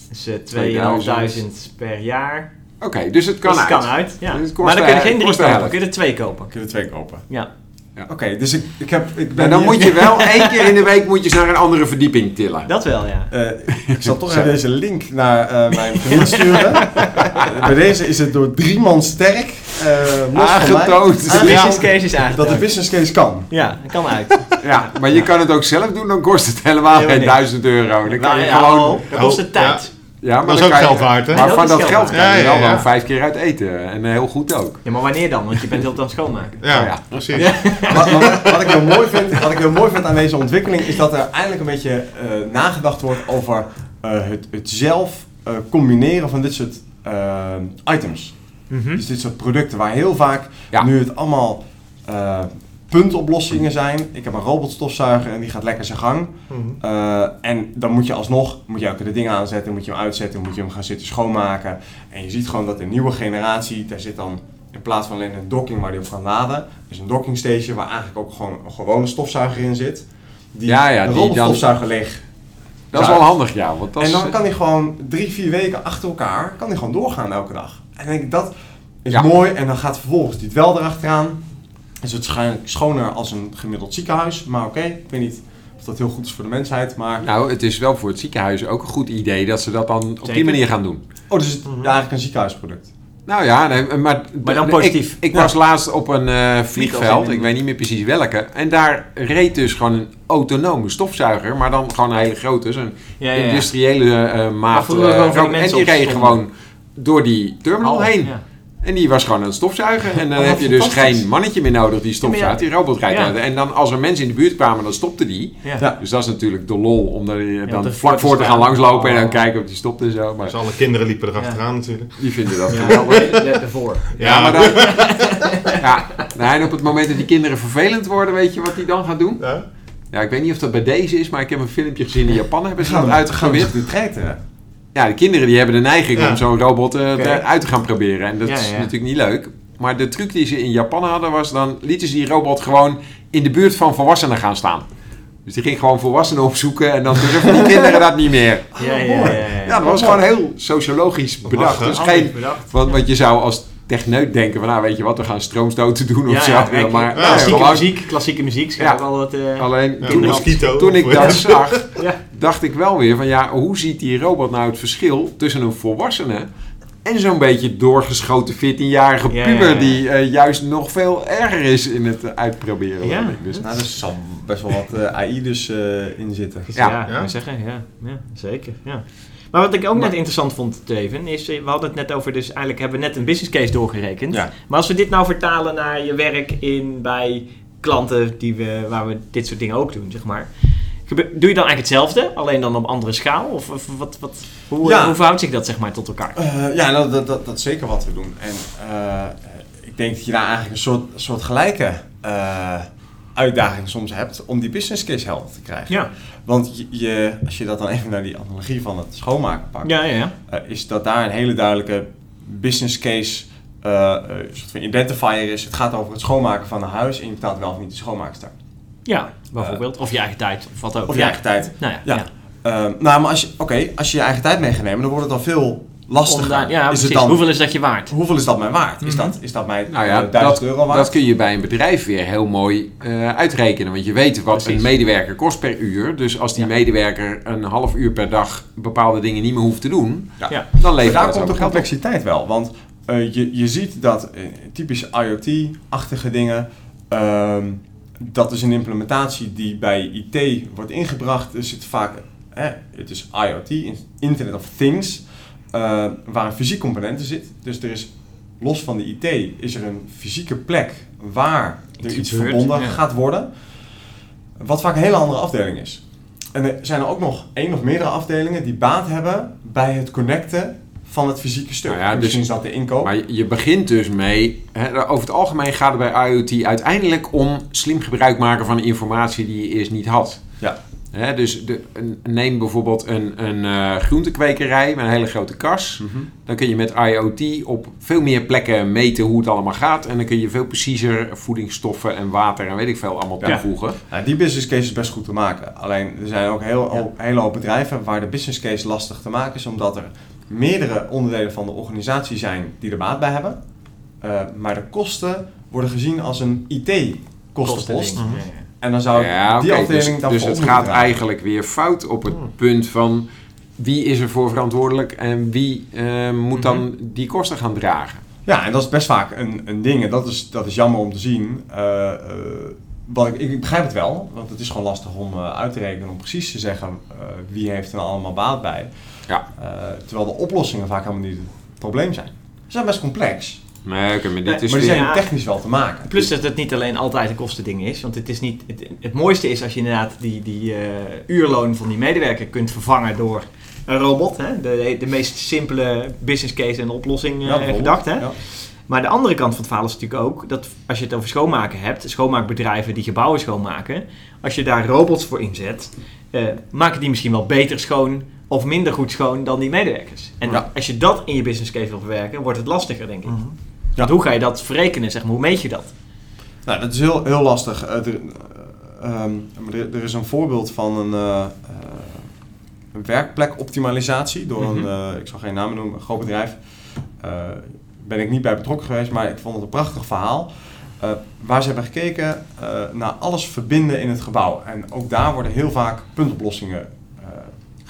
Dus eh 2000. 2500 per jaar. Oké, dus het kan dus het uit. kan uit. Ja. Dus het kost maar dan de- kun je geen drie de kopen, helft. kun je er twee kopen. Kun je er twee kopen? Ja. Oké, dus ik, ik heb... Ik ben En dan hier- moet je wel één keer in de week moet je naar een andere verdieping tillen. Dat wel, ja. Eh, ik zal toch even deze link naar eh, mijn vriendin sturen. Bij deze is het door drie man sterk eh mij, Aangetoond. De Ja. business case is eigenlijk. dat de business case kan. Ja, dat kan uit. Ja, maar je kan het ook zelf doen, dan kost het helemaal geen. 1000 euro. Dan kan Nou je ja, gewoon... dat kost het tijd. Ja, maar Dat is ook geld waard, hè? Maar Ja, van dat geld kan je wel Ja, ja, dan vijf keer uit eten. En heel goed ook. Ja, maar wanneer dan? Want je bent heel aan het schoonmaken. Ja, Oh ja. precies. Ja. Wat, wat, wat ik heel mooi vind, wat ik heel mooi vind aan deze ontwikkeling is dat er eindelijk een beetje eh, nagedacht wordt over eh, het, het zelf eh, combineren van dit soort eh, items. Mhm. Dus dit soort producten waar heel vaak Ja. nu het allemaal eh, puntoplossingen zijn. Ik heb een robotstofzuiger en die gaat lekker zijn gang. Mhm. Eh, en dan moet je alsnog, moet je ook de dingen aanzetten, moet je hem uitzetten, moet je hem gaan zitten schoonmaken. En je ziet gewoon dat de nieuwe generatie, daar zit dan in plaats van alleen een docking waar die op kan laden, is een docking station waar eigenlijk ook gewoon een gewone stofzuiger in zit. Die Ja, ja, een die robotstofzuiger leeg. Dat is wel handig, ja. Want dat En is, dan kan hij gewoon drie, vier weken achter elkaar, kan hij gewoon doorgaan elke dag. En dan denk ik, dat is Ja. mooi. En dan gaat vervolgens dit wel erachteraan. Is het waarschijnlijk schoner als een gemiddeld ziekenhuis. Maar oké, ik weet niet of dat heel goed is voor de mensheid. Maar Nou, het is wel voor het ziekenhuis ook een goed idee dat ze dat dan op die manier gaan doen. Oh, dus het is eigenlijk een ziekenhuisproduct. Nou ja, nee, maar, Maar dan positief. Ik, Ja. was laatst op een eh, vliegveld, ik weet niet meer precies welke. En daar reed dus gewoon een autonome stofzuiger, maar dan gewoon een hele grote, zo'n Ja, ja, ja. industriële eh maat. eh, en die reed gewoon door die terminal Oh, heen. En die was gewoon aan het stofzuigen. En dan Oh, heb je dus geen mannetje meer nodig die stofzuigt. Ja, Die robot rijdt Ja. En dan als er mensen in de buurt kwamen, dan stopte die. Ja. Dus dat is natuurlijk de lol om daar eh, dan vlak voor te gaan langslopen en dan Oh. kijken of die stopt en zo. Maar Dus alle kinderen liepen erachteraan natuurlijk. die vinden dat Ja, geweldig. net ervoor. Ja, maar dan... ja, nou, en op het moment dat die kinderen vervelend worden, weet je wat die dan gaan doen? Ja? Ja, ik weet niet of dat bij deze is, maar ik heb een filmpje gezien in Japan hebben ze dat uitgeprobeerd. de treiten. Ja, de kinderen die hebben de neiging Ja. om zo'n robot eh, Oké. te- uit te gaan proberen. En dat Ja, is ja. natuurlijk niet leuk. Maar de truc die ze in Japan hadden was, dan lieten ze die robot gewoon in de buurt van volwassenen gaan staan. Dus die ging gewoon volwassenen opzoeken en dan durfden die kinderen dat niet meer. Ja, ja, ja. ja, Ja, dat was gewoon heel sociologisch bedacht. Dus geen, want, want je zou als techneut denken van, nou weet je wat, we gaan stroomstoten doen of Ja, zo. maar klassieke muziek, klassieke muziek. Ja. wel wat, eh, Alleen Ja, toen, een mosquito. toen ik dat zag, Ja. Dacht ik wel weer van ja, hoe ziet die robot nou het verschil tussen een volwassene en zo'n beetje doorgeschoten 14-jarige Ja, puber ja, ja. die eh, juist nog veel erger is in het uitproberen. Ja. ik. Dus, Nou, er zal best wel wat eh, AI dus eh, in zitten. Ja, Ja. zeggen, ja, ja, zeker. Ja. Maar wat ik ook Maar- net interessant vond, Teven, is, we hadden het net over, dus eigenlijk hebben we net een business case doorgerekend. Ja. Maar als we dit nou vertalen naar je werk in, bij klanten die we, waar we dit soort dingen ook doen, zeg maar. Doe je dan eigenlijk hetzelfde, alleen dan op andere schaal? Of, of wat, wat, hoe, Ja. eh, hoe verhoudt zich dat zeg maar tot elkaar? Eh, ja, nou, dat, dat, dat is zeker wat we doen. En eh, ik denk dat je daar eigenlijk een soort, soort gelijke uitdaging soms hebt om die business case helder te krijgen. Ja, Want je, je, als je dat dan even naar die analogie van het schoonmaken pakt, ja, ja. ja. is dat daar een hele duidelijke business case, een soort van identifier is. Het gaat over het schoonmaken van een huis en je betaalt wel of niet de schoonmaakster. Ja, bijvoorbeeld. of je eigen tijd, of wat ook. Of je eigen tijd. Nou ja, Ja. ja. Ehm, nou, maar als je, oké, als je je eigen tijd mee gaat nemen, dan wordt het dan veel lastiger. Daar- ja, is precies. het dan, Hoeveel is dat je waard? hoeveel is dat mij waard? Is, Mhm. dat, is dat mij nou ja, eh, 1000 dat, euro waard? dat kun je bij een bedrijf weer heel mooi eh, uitrekenen. Want je weet wat Precies. een medewerker kost per uur. Dus als die Ja. medewerker een half uur per dag bepaalde dingen niet meer hoeft te doen, Ja. Ja. dan Maar levert daar dat komt de op. complexiteit wel. Want eh, je, je ziet dat eh, typische IoT-achtige dingen... ehm, dat is een implementatie die bij IT wordt ingebracht. Er zit vaak... eh, het is IoT, in- Internet of Things... eh, waar een fysiek component in zit. Dus er is, los van de IT, is er een fysieke plek... waar er Iets iets gebeurt, verbonden ja. gaat worden. Wat vaak een hele andere afdeling is. En er zijn er ook nog één of meerdere afdelingen die baat hebben bij het connecten van het fysieke stuk. Nou ja, dus- Misschien is dat de inkoop. Maar je- begint dus mee, hè, over het algemeen gaat het bij IoT uiteindelijk om slim gebruik maken van informatie die je eerst niet had. Ja. Hè, dus de, neem bijvoorbeeld een, een eh, groentekwekerij met een hele grote kas. Mhm. Dan kun je met IoT op veel meer plekken meten hoe het allemaal gaat. En dan kun je veel preciezer voedingsstoffen en water en weet ik veel allemaal Ja. toevoegen. Nou, die business case is best goed te maken. Alleen er zijn ook heel, Ja. al- hele hoop bedrijven waar de business case lastig te maken is, omdat er meerdere onderdelen van de organisatie zijn die er baat bij hebben. Eh, maar de kosten worden gezien als een IT-kostenpost. Ja. En dan zou ik Ja, die afdeling dus, dan dus het gaat eigenlijk weer fout op het Hmm. punt van wie is er voor verantwoordelijk en wie eh, moet dan die kosten gaan dragen. Ja, en dat is best vaak een, een ding. En dat is, dat is jammer om te zien. Eh, eh, wat ik, ik begrijp het wel, want het is gewoon lastig om uit te rekenen, om precies te zeggen eh, wie heeft er nou allemaal baat bij. Ja. Eh, terwijl de oplossingen vaak helemaal niet het probleem zijn. Ze zijn best complex, Nee, oké, maar dit Nee, is maar die zijn Ja. technisch wel te maken. Plus dat het niet alleen altijd een kostending is. Want het, is niet, het, het mooiste is als je inderdaad die, die eh, uurloon van die medewerker kunt vervangen door een robot. Hè? De, de meest simpele business case en oplossing eh, gedacht. Hè? Ja. Maar de andere kant van het verhaal is natuurlijk ook dat als je het over schoonmaken hebt, schoonmaakbedrijven die gebouwen schoonmaken, als je daar robots voor inzet, eh, maken die misschien wel beter schoon of minder goed schoon dan die medewerkers. En Ja. als je dat in je business case wil verwerken, wordt het lastiger, denk ik. Ja. Want hoe ga je dat verrekenen? Zeg maar? Hoe meet je dat? Nou, dat is heel, heel lastig. Eh, er, maar er, er is een voorbeeld van een, eh, eh, een werkplekoptimalisatie door Mhm. een, eh, ik zal geen namen noemen, een groot bedrijf. Ben ik niet bij betrokken geweest, maar ik vond het een prachtig verhaal. Waar ze hebben gekeken naar alles verbinden in het gebouw. En ook daar worden heel vaak puntoplossingen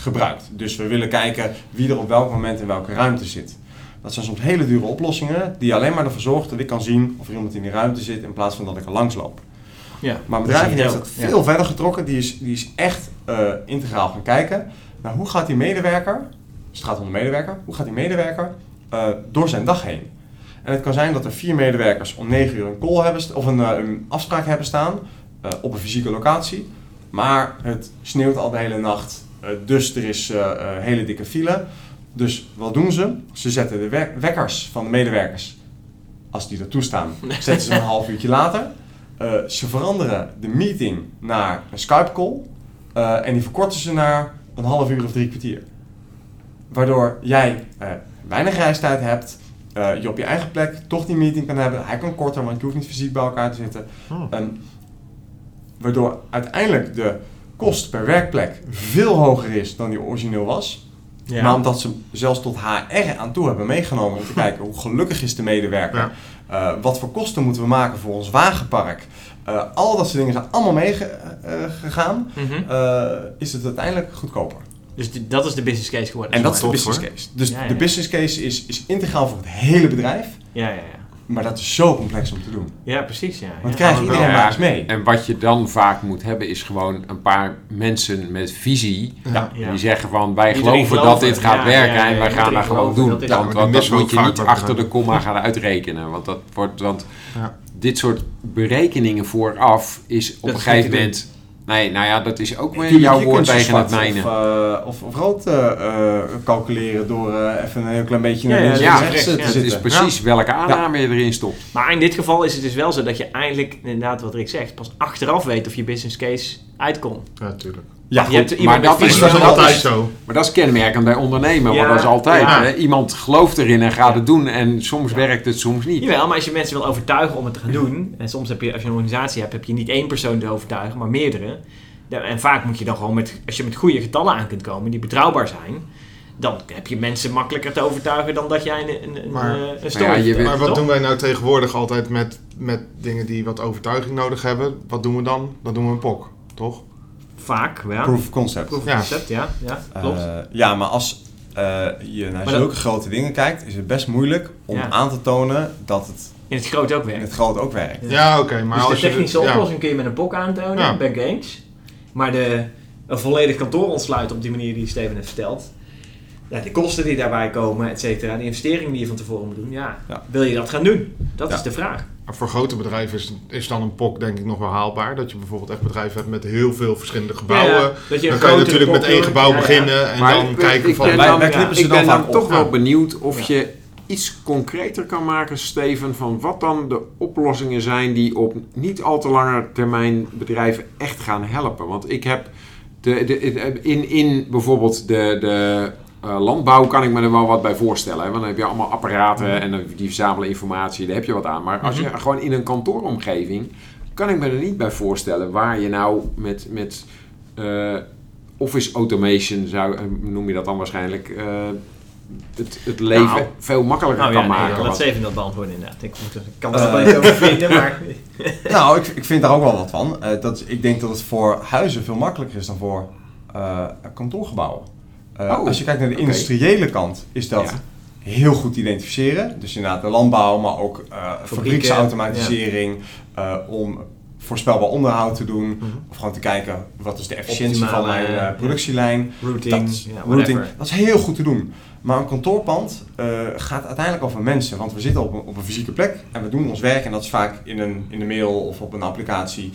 gebruikt. Dus we willen kijken wie er op welk moment in welke ruimte zit. Dat zijn soms hele dure oplossingen die alleen maar ervoor zorgen dat ik kan zien of er iemand in die ruimte zit in plaats van dat ik er langs loop. Ja. Maar Dat die heeft deel, veel verder getrokken. Die is, die is echt eh, integraal gaan kijken. naar hoe gaat die medewerker, dus het gaat om de medewerker, hoe gaat die medewerker eh, door zijn dag heen? En het kan zijn dat er vier medewerkers om 9 uur een call hebben of een, eh, een afspraak hebben staan op een fysieke locatie. Maar het sneeuwt al de hele nacht, dus er is eh, eh, hele dikke file. Dus wat doen ze? Ze zetten de wek- wekkers van de medewerkers, als die er toestaan, zetten ze een half uurtje later. Eh, ze veranderen de meeting naar een Skype-call eh, en die verkorten ze naar een half uur of drie kwartier. Waardoor jij eh, weinig reistijd hebt, eh, je op je eigen plek toch die meeting kan hebben. Hij kan korter, want je hoeft niet fysiek bij elkaar te zitten. Hmm. Waardoor uiteindelijk de kost per werkplek veel hoger is dan die origineel was. Ja. Maar omdat ze zelfs tot HR aan toe hebben meegenomen om te kijken hoe gelukkig is de medewerker. Ja. Eh, wat voor kosten moeten we maken voor ons wagenpark. Eh, al dat soort dingen zijn allemaal meegegaan. Mhm. is het uiteindelijk goedkoper. Dus die- dat is de business case geworden. En dat is de business hoor. case. Dus Ja, ja, de business case is, is integraal voor het hele bedrijf. Ja, ja, ja. Maar dat is zo complex om te doen. Ja, precies. Ja, Want ja. krijg je maar iedereen maar eens mee. En wat je dan vaak moet hebben is gewoon een paar mensen met visie. Ja. Ja. Die zeggen van wij geloven dat dit gaat Ja, werken ja, ja, en wij gaan dat gewoon doen. dat want dat moet je niet achter de komma gaan uitrekenen. Want dat wordt, want Ja. dit soort berekeningen vooraf is op Dat een gegeven moment... Nee, nou ja, dat is ook weer jouw woord tegen het mijne. Of, eh, of, of rood eh, eh, calculeren door eh, even een heel klein beetje naar ja, links ja, en rechts ja, te ja. Het is zitten. precies welke aanname je erin stopt. Maar in dit geval is het dus wel zo dat je eigenlijk, inderdaad wat Rick zegt, pas achteraf weet of je business case uitkomt. Ja, tuurlijk. Ja, je hebt goed. iemand maar dat is dat altijd zo. Maar dat is kenmerkend bij ondernemen, Ja, want dat is altijd. ja. Hè? Iemand gelooft erin en gaat het doen en soms Ja. werkt het, soms niet. Jawel, maar als je mensen wil overtuigen om het te gaan doen, en soms heb je, als je een organisatie hebt, heb je niet één persoon te overtuigen, maar meerdere. En vaak moet je dan gewoon met, als je met goede getallen aan kunt komen, die betrouwbaar zijn, dan heb je mensen makkelijker te overtuigen dan dat jij een, een, een, Maar- eh, een story Maar wat toch? doen wij nou tegenwoordig altijd met, met dingen die wat overtuiging nodig hebben? Wat doen we dan? Dan doen we een POC, toch? Vaak, ja. Proof of concept. Proof of Ja. concept, ja. ja klopt. Eh, ja, maar als eh, je naar Maar zulke grote dingen kijkt, is het best moeilijk om Ja. aan te tonen dat het in het groot ook in werkt. het groot ook werkt. Ja. Ja, oké. maar dus als de je technische ja. oplossing kun je met een POC aantonen, Ja. ben ik eens. Maar de, een volledig kantoor ontsluiten op die manier die Steven heeft verteld. Ja, de kosten die daarbij komen, et cetera, de investeringen die je van tevoren moet doen. Ja, Ja. wil je dat gaan doen? Dat Ja. is de vraag. Maar Voor grote bedrijven is, is dan een POC denk ik nog wel haalbaar. Dat je bijvoorbeeld echt bedrijven hebt met heel veel verschillende gebouwen. Ja, dat je een dan kan je natuurlijk met één gebouw Ja, ja. beginnen en Maar dan ik- kijken ik van... ben Wij, dan- ze Ik dan ben dan toch wel benieuwd of Ja. je iets concreter kan maken, Steven, van wat dan de oplossingen zijn die op niet al te lange termijn bedrijven echt gaan helpen. Want ik heb De, de, in, in bijvoorbeeld de, de eh, landbouw kan ik me er wel wat bij voorstellen. Hè? Want dan heb je allemaal apparaten en dan- die verzamelen informatie, daar heb je wat aan. Maar als je gewoon in een kantooromgeving, kan ik me er niet bij voorstellen waar je nou met, met eh, office automation, zou, eh, noem je dat dan waarschijnlijk, eh, het, het leven Nou. veel makkelijker Nou kan ja, nee, maken. laat Steven dat beantwoorden inderdaad. Ik, moet, ik kan wel iets over vinden, maar... Nou, ik, ik vind daar ook wel wat van. Eh, dat, ik denk dat het voor huizen veel makkelijker is dan voor eh, kantoorgebouwen. Eh, Oh, als je kijkt naar de industriële kant, is dat Ja. heel goed te identificeren. Dus inderdaad de landbouw, maar ook eh fabrieksautomatisering. eh, om voorspelbaar onderhoud te doen. Mhm. Of gewoon te kijken, wat is de efficiëntie van mijn eh, productielijn. Routing, Dat, routing, dat is heel goed te doen. Maar een kantoorpand eh, gaat uiteindelijk over mensen. Want we zitten op een, op een fysieke plek en we doen ons werk. En dat is vaak in een, in een mail of op een applicatie.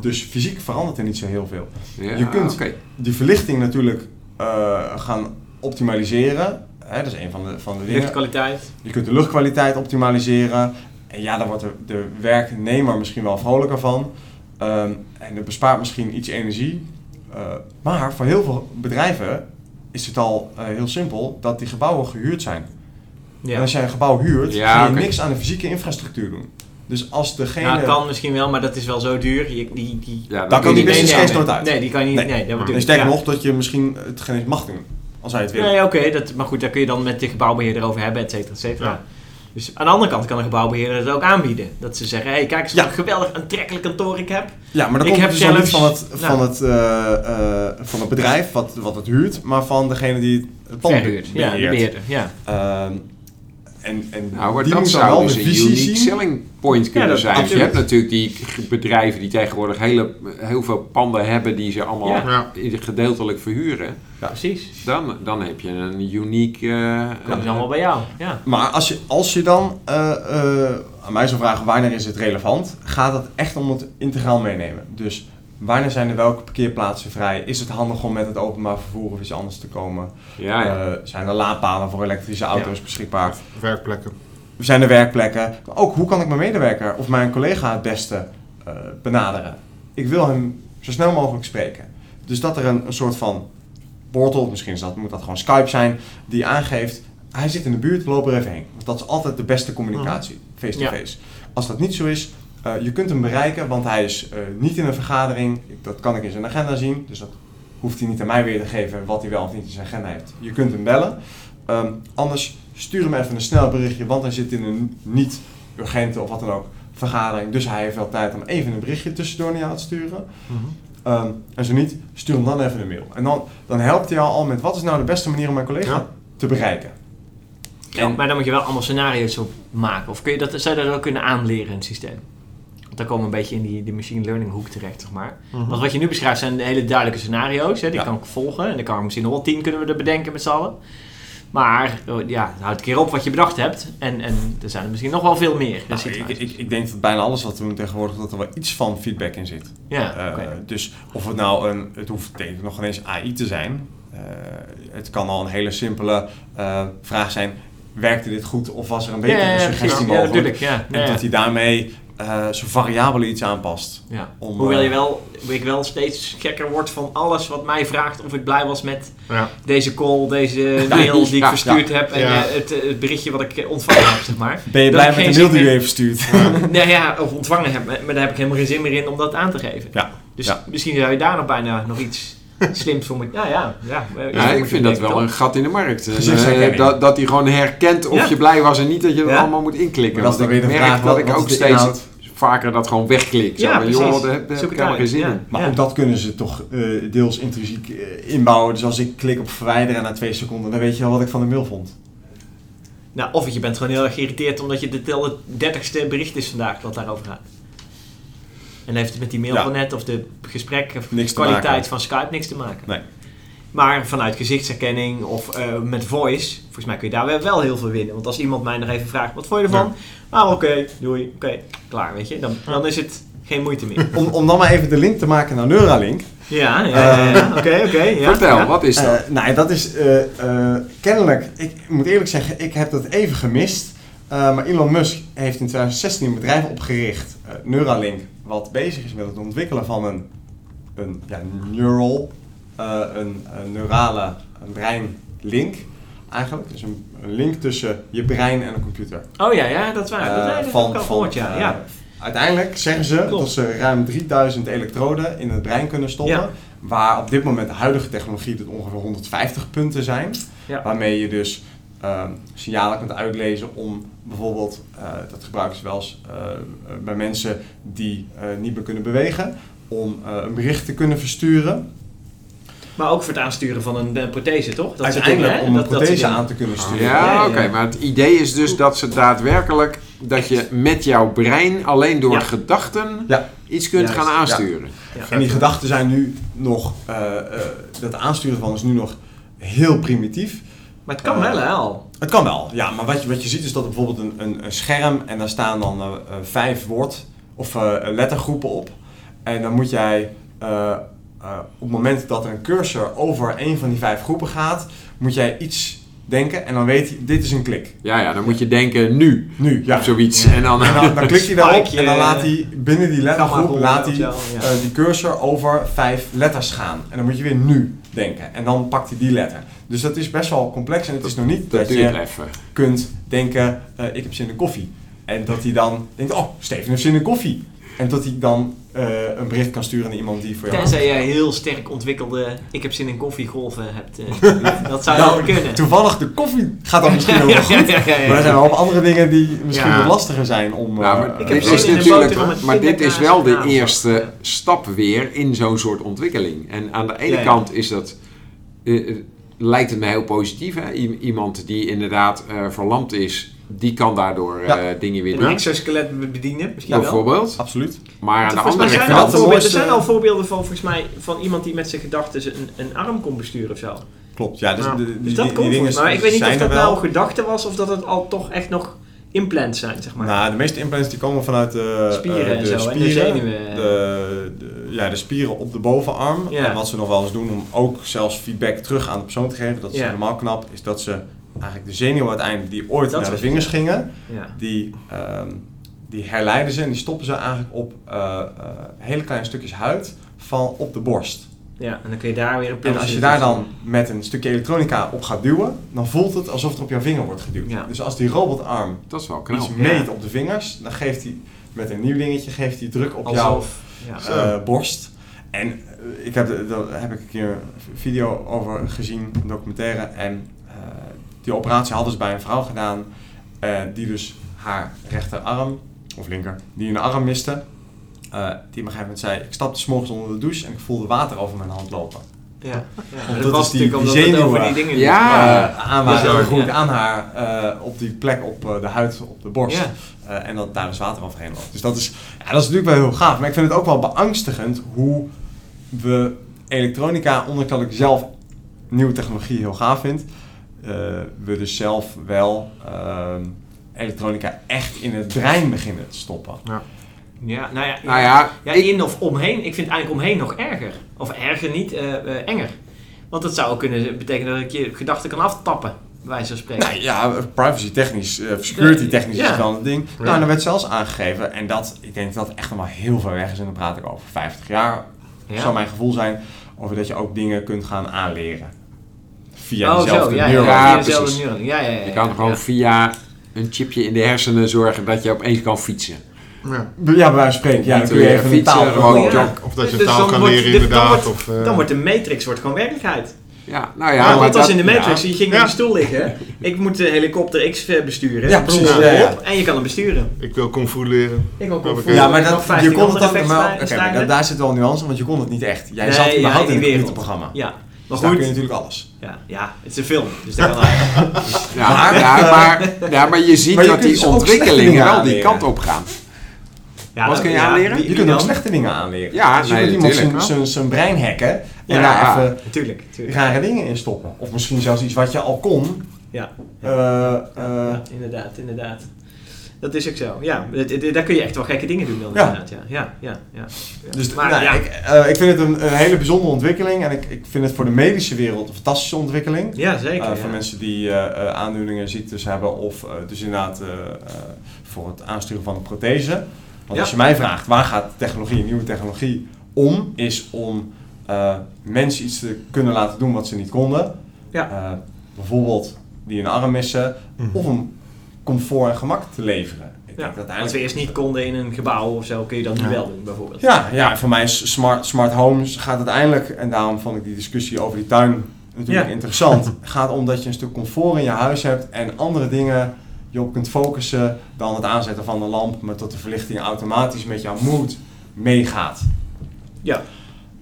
Dus fysiek verandert er niet zo heel veel. Ja, je kunt- oké. Die verlichting natuurlijk eh, gaan optimaliseren. Hè, dat is een van de, van de dingen. Luchtkwaliteit. Je kunt de luchtkwaliteit optimaliseren. En ja, daar wordt de, de werknemer misschien wel vrolijker van. Ehm, en het bespaart misschien iets energie. Eh, maar voor heel veel bedrijven is het al eh, heel simpel dat die gebouwen gehuurd zijn. En Ja. als jij een gebouw huurt, Ja, ga je niks aan de fysieke infrastructuur doen. Dus als degene... Nou, kan misschien wel, maar dat is wel zo duur. Je, die, die, Ja, Dan kan die business nee, case nooit uit. Nee, die kan je niet. Nee. Nee, dat En ik. sterker Ja. nog, dat je misschien het geen eens mag doen. Als hij het wil. Nee, oké, dat maar goed, daar kun je dan met de gebouwbeheerder over hebben, et cetera, et cetera. Ja. Dus aan de andere kant kan een gebouwbeheerder het ook aanbieden. Dat ze zeggen, hé, hey, kijk eens wat Ja. een geweldig aantrekkelijk kantoor ik heb. Ja, maar dan Ik komt dus dan niet zelfs- van het, van, nou. het, eh, eh, van het bedrijf wat, wat het huurt, maar van degene die het pand Verhuurd. Ja, de beheert. beheerder. Ja. Ehm, en, en Nou, maar die dat zou dus een unique zien. selling point kunnen dat- zijn. Want je absoluut. hebt natuurlijk die bedrijven die tegenwoordig hele, heel veel panden hebben die ze allemaal Ja. Ja. gedeeltelijk verhuren. Precies. Dan, dan heb je een uniek... eh, Dat is allemaal bij jou. Ja. Maar als je, als je dan eh, eh, aan mij zou vragen wanneer is het relevant, gaat het echt om het integraal meenemen. Dus wanneer zijn er welke parkeerplaatsen vrij? Is het handig om met het openbaar vervoer of iets anders te komen? ja, ja. Eh, zijn er laadpalen voor elektrische auto's beschikbaar? Werkplekken. Zijn er werkplekken? Maar ook hoe kan ik mijn medewerker of mijn collega het beste eh, benaderen? Ik wil hem zo snel mogelijk spreken. Dus dat er een, een soort van portal, misschien is dat, moet dat gewoon Skype zijn, die aangeeft, hij zit in de buurt, lopen er even heen. Want dat is altijd de beste communicatie, face-to-face. Als dat niet zo is, eh, je kunt hem bereiken, want hij is eh, niet in een vergadering. Ik- Dat kan ik in zijn agenda zien, dus dat hoeft hij niet aan mij weer te geven wat hij wel of niet in zijn agenda heeft. Je kunt hem bellen. Ehm, anders stuur hem even een snel berichtje, want hij zit in een niet urgente of wat dan ook vergadering. Dus hij heeft wel tijd om even een berichtje tussendoor naar jou te sturen. Ehm, en zo niet, stuur hem dan even een mail. En dan, dan helpt hij jou al met wat is nou de beste manier om mijn collega Ja. te bereiken. Ja, maar dan moet je wel allemaal scenario's op maken. Of kun je dat, zou je dat ook kunnen aanleren in het systeem? Want dan komen we een beetje in die, die machine learning hoek terecht, zeg maar. Want wat je nu beschrijft zijn hele duidelijke scenario's. Hè, die Ja. kan ik volgen. En dan kan er misschien nog wel tien kunnen we er bedenken met z'n allen. Maar oh, ja, houd een keer op wat je bedacht hebt. En, en er zijn er misschien nog wel veel meer. Nou, ik, ik, ik denk dat bijna alles wat we doen tegenwoordig, dat er wel iets van feedback in zit. ja, oké. Dus of het nou een, het hoeft denk ik nog geen eens AI te zijn. Eh, het kan al een hele simpele eh, vraag zijn, werkte dit goed of was er een ja, ja, suggestie precies. Ja, mogelijk? natuurlijk. Ja, en dat hij daarmee eh zo variabel iets aanpast. Ja. om, Hoewel eh, je wel, ik wel steeds gekker wordt van alles wat mij vraagt of ik blij was met Ja. deze call, deze mail die ik Ja, verstuurd heb en Ja. eh, het, het berichtje wat ik ontvangen heb, zeg maar. Ben je Dat blij met de mail die je even stuurt? nou ja, of ontvangen heb, maar daar heb ik helemaal geen zin meer in om dat aan te geven. Ja. Dus Ja. misschien zou je daar nog bijna nog iets slims voor moeten. Ja, ja, ja. Ja, ik vind dat wel een gat in de markt. Dat, dat hij gewoon herkent of Ja. je blij was en niet dat je Ja. allemaal moet inklikken. Maar dat is Want dan ik weer de merk vraag, dat wat- ik ook is steeds? Vaker dat gewoon wegklik. Zo Ja, van, joh, daar heb, ik helemaal geen zin ja. in. Maar ook dat kunnen ze toch eh, deels intrinsiek eh, inbouwen. Dus als ik klik op verwijderen en na twee seconden, dan weet je wel wat ik van de mail vond. Nou, of je bent gewoon heel erg geïrriteerd omdat je de tel- dertigste bericht is vandaag wat daarover gaat. En heeft het met die mail Ja. van net of de gesprek of Niks te kwaliteit van Skype niks te maken. Nee. Maar vanuit gezichtsherkenning of eh, met voice, volgens mij kun je daar wel- wel heel veel winnen. Want als iemand mij nog even vraagt, wat vond je ervan? Ah, oké, doei, oké, klaar, weet je. Dan, dan is het geen moeite meer. Om, om dan maar even de link te maken naar Neuralink. Ja, ja, ja, ja. oké, oké. ja, Vertel, ja. wat is dat? Eh, nou, dat is eh, eh, kennelijk, ik moet eerlijk zeggen, ik heb dat even gemist. Eh, maar Elon Musk heeft in 2016 een bedrijf opgericht, eh, Neuralink, wat bezig is met het ontwikkelen van een, een ja, neural eh, een, een neurale breinlink eigenlijk. Dus een, een link tussen je brein en een computer. Oh ja, ja, dat is waar. dat, Eh, dat heb ik al gehoord, ja. eh, ja. Uiteindelijk zeggen ze Klopt. dat ze ruim 3000 elektroden in het brein kunnen stoppen. Ja. Waar op dit moment de huidige technologie dat ongeveer 150 punten zijn. Ja. Waarmee je dus ehm, signalen kunt uitlezen om bijvoorbeeld, eh, dat gebruiken ze wel eens eh, eh, bij mensen die eh, niet meer kunnen bewegen, om eh, een bericht te kunnen versturen. Maar ook voor het aansturen van een, prothese, toch? Dat soort Uiteindelijk om een Dat- dat prothese aan te kunnen sturen. Ja, Ja, oké. Maar het idee is dus dat ze daadwerkelijk... dat je met jouw brein alleen door Ja. gedachten Ja. iets kunt Juist, gaan aansturen. Ja. En die gedachten zijn nu nog, eh, eh, dat aansturen van is nu nog heel primitief. Maar het kan Eh, wel, hè, al. Het kan wel, ja, maar wat je, wat je ziet is dat er bijvoorbeeld een, een, een scherm en daar staan dan eh, vijf woord- of eh, lettergroepen op. En dan moet jij eh, eh, op het moment dat er een cursor over een van die vijf groepen gaat, moet jij iets denken en dan weet hij, dit is een klik. Ja, ja, dan moet je denken nu. Nu, ja. Of zoiets. En dan... En dan, dan klikt hij daarop en dan eh, laat hij binnen die lettergroep laat hij, ja. eh, die cursor over vijf letters gaan. En dan moet je weer nu denken. En dan pakt hij die letter. Dus dat is best wel complex en het is nog niet dat dat je even. kunt denken, ik heb zin in koffie. En dat hij dan denkt, oh, Steven heeft zin in koffie. En dat hij dan eh, een bericht kan sturen naar iemand die voor jou... Tenzij jij heel sterk ontwikkelde ik heb zin in koffiegolven hebt. eh, dat zou Nou, wel kunnen. Toevallig de koffie gaat dan misschien wel Ja, goed. ja, ja, ja, ja. Maar er zijn wel andere dingen die misschien Ja. wat lastiger zijn om... Nou, eh, maar Ik dit heb is natuurlijk, maar dit is wel de eerste stap weer in zo'n soort ontwikkeling. En aan de ene Ja, ja. kant is dat, lijkt het mij heel positief. Hè? Iemand die inderdaad eh, verlamd is, die kan daardoor eh, dingen weer Een doen. exoskelet bedienen, misschien wel. Bijvoorbeeld. Absoluut. Maar aan de andere er, dat kant... voorbeelden, er zijn al voorbeelden van, volgens mij, van iemand die met zijn gedachten een, een arm kon besturen of zo. Klopt, ja. Dus, Nou, de- die, dus dat die- volgens mij. Maar ik weet niet of dat wel. nou gedachte was of dat het al toch echt nog implants zijn, zeg maar. Nou, de meeste implants die komen vanuit de Spieren eh, en de zo, en de spieren, zenuwen. De, de- ja, de spieren op de bovenarm. Ja. En wat ze nog wel eens doen om ook zelfs feedback terug aan de persoon te geven, dat is Ja. helemaal knap, is dat ze eigenlijk de zenuwen uiteindelijk die ooit Dat naar de vingers gingen, ja. die, ehm, die herleiden ze en die stoppen ze eigenlijk op eh, eh, hele kleine stukjes huid van op de borst. ja, en dan kun je daar weer een En als je daar dan met een stukje elektronica op gaat duwen, dan voelt het alsof er op jouw vinger wordt geduwd. Ja. Dus als die robotarm Dat is wel knap. iets Ja. meet op de vingers, dan geeft hij met een nieuw dingetje geeft hij druk op jouw Alsof. Eh, borst. En ik heb, daar heb ik een keer een video over gezien, een documentaire. En die operatie hadden ze bij een vrouw gedaan, eh, die dus haar rechterarm, of linker, die een arm miste. Eh, die op een gegeven moment zei, ik stapte 's morgens onder de douche en ik voelde water over mijn hand lopen. Ja. ja. dat dat was die- natuurlijk omdat die het over zenuwen. die dingen Ja. Aan waren goed ja. aan haar, eh, op die plek op de huid, op de borst. Ja. Eh, en dat daar dus water overheen loopt. Dus dat is, ja, dat is natuurlijk wel heel gaaf. Maar ik vind het ook wel beangstigend hoe we elektronica, ondanks dat ik zelf nieuwe technologie heel gaaf vind, we dus zelf wel ehm, elektronica echt in het brein beginnen te stoppen. Ja, nou ja, Nou ja, ja, ik- in of omheen. Ik vind eigenlijk omheen nog erger. Of erger niet, eh, eh, enger. Want dat zou ook kunnen betekenen dat ik je gedachten kan aftappen, bij wijze van spreken. Nou ja, privacy technisch, eh, security technisch Ja. is wel een ding. Ja. Nou, en er werd zelfs aangegeven, en dat, ik denk dat dat echt nog maar heel ver weg is, en dan praat ik over 50 jaar, Ja. zou mijn gevoel zijn, over dat je ook dingen kunt gaan aanleren. Via oh, diezelfde zo, ja, neuron. ja, Ja, via dezelfde precies. neuron. Ja, ja, ja, je kan ja, gewoon ja. via een chipje in de hersenen zorgen dat je opeens kan fietsen. Ja. Ja, bij wijze van spreken. Ja, dan kun je even fietsen, taal gewoon. Of dat je Dus taal kan wordt leren de- dan inderdaad. wordt- of, eh, Dan wordt de Matrix wordt gewoon werkelijkheid. Ja, nou ja, maar dat, in de Matrix, ja. je ging Ja. in de stoel liggen. Ik moet de helikopter X besturen. Ja, precies, ja, En je kan hem besturen. ik wil kung fu leren. Ik wil. Ja, maar dat, je 15 kon het dan... Maar, maar stijlen. daar, zit wel een nuance, want je kon het niet echt. Jij Nee, zat ja, überhaupt in het computerprogramma. Ja, maar Dus daar kun je goed. natuurlijk alles. Ja, ja, het is een film, dus dat kan eigenlijk. ja, Maar- ja, maar, ja, maar je ziet Maar je dat die dus ontwikkelingen wel die kant op gaan. Ja, Wat kun je ja, aanleren? Je kunt ook dan? slechte dingen aanleren. Ja, dus je nee, kunt iemand zijn, natuurlijk. zijn, zijn brein hacken en Ja. daar even Tuurlijk, tuurlijk. rare dingen in stoppen. Of misschien zelfs iets wat je al kon. Ja, eh, eh, ja, inderdaad, inderdaad. Dat is ook zo. Ja, daar kun je echt wel gekke dingen doen dan Ja. inderdaad. Ja, ja, ja. ja. Dus Maar nou, ja. ik, eh, ik vind het een, een hele bijzondere ontwikkeling. En ik, ik vind het voor de medische wereld een fantastische ontwikkeling. Ja, zeker. Eh, ja. voor mensen die eh, eh, aandoeningen, ziektes hebben of dus inderdaad voor het aansturen van een prothese. Want Ja. als je mij vraagt waar gaat technologie, nieuwe technologie om, is om mensen iets te kunnen laten doen wat ze niet konden. Ja. Eh, bijvoorbeeld die een arm missen. Mhm. Of om comfort en gemak te leveren. Ik Ja, denk dat wat we eerst niet konden in een gebouw of zo, kun je dat nu Ja. wel doen bijvoorbeeld. Ja, ja, voor mij is smart, smart homes gaat uiteindelijk, en daarom vond ik die discussie over die tuin natuurlijk Ja. interessant. gaat om dat je een stuk comfort in je huis hebt en andere dingen je op kunt focussen dan het aanzetten van de lamp, maar dat de verlichting automatisch met jouw mood meegaat. Ja.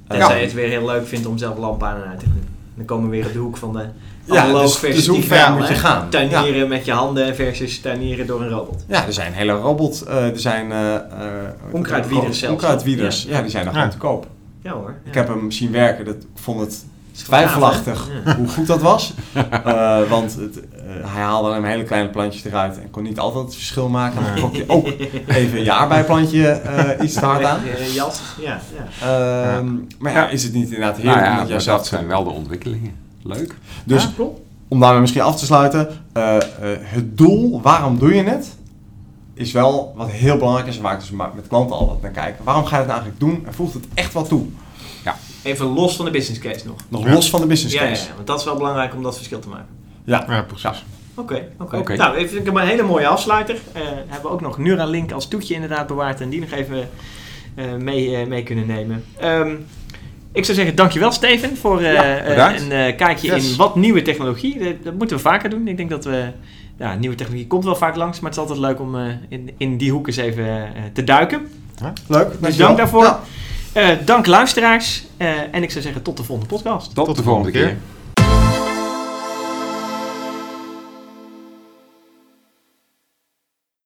Tenzij je het weer heel leuk vindt om zelf lampen aan en uit te doen. Dan komen we weer op de hoek van de Ja, analoog dus- versus dus hoe ver digitaal, moet je gaan? Tuinieren met je handen versus tuinieren door een robot. Ja, er zijn hele robot, eh, er zijn eh, eh, Onkruidwieders zelfs. Onkruidwieders, ja. die zijn nog Ja. gewoon te koop. Ja hoor. Ik heb hem zien werken, dat, ik vond het twijfelachtig? Ja. hoe goed dat was. Eh, want het, eh, hij haalde maar hele kleine plantjes eruit en kon niet altijd het verschil maken. Dan trok je ook even je aardbeiplantje eh, iets te hard aan. Eh, jas, ja. ja. Ehm, Maar ja, is het niet inderdaad heerlijk Nou ja, dat zijn wel de ontwikkelingen. Leuk. Dus Ja, om daarmee misschien af te sluiten, eh, eh, het doel, waarom doe je het, is wel wat heel belangrijk is en waar ik dus met klanten al wat naar kijk. Waarom ga je het nou eigenlijk doen en voegt het echt wat toe? Even los van de business case nog. Nog Ja. los van de business Ja, ja, case. ja, want dat is wel belangrijk om dat verschil te maken. Ja, Ja, precies. Oké, oké. Nou, ik vind ik een hele mooie afsluiter. Eh hebben we ook nog Neuralink als toetje inderdaad bewaard en die nog even eh, mee, eh, mee kunnen nemen. Ehm, ik zou zeggen, dankjewel Steven voor eh, Ja, eh, een eh, kijkje Yes. in wat nieuwe technologie. Dat, dat moeten we vaker doen. Ik denk dat we, ja, nieuwe technologie komt wel vaak langs, maar het is altijd leuk om eh, in, in die hoek eens even eh, te duiken. leuk. Dus dank daarvoor. Ja. Eh, dank luisteraars. Eh, en ik zou zeggen, tot de volgende podcast. Tot, Tot de de volgende volgende keer.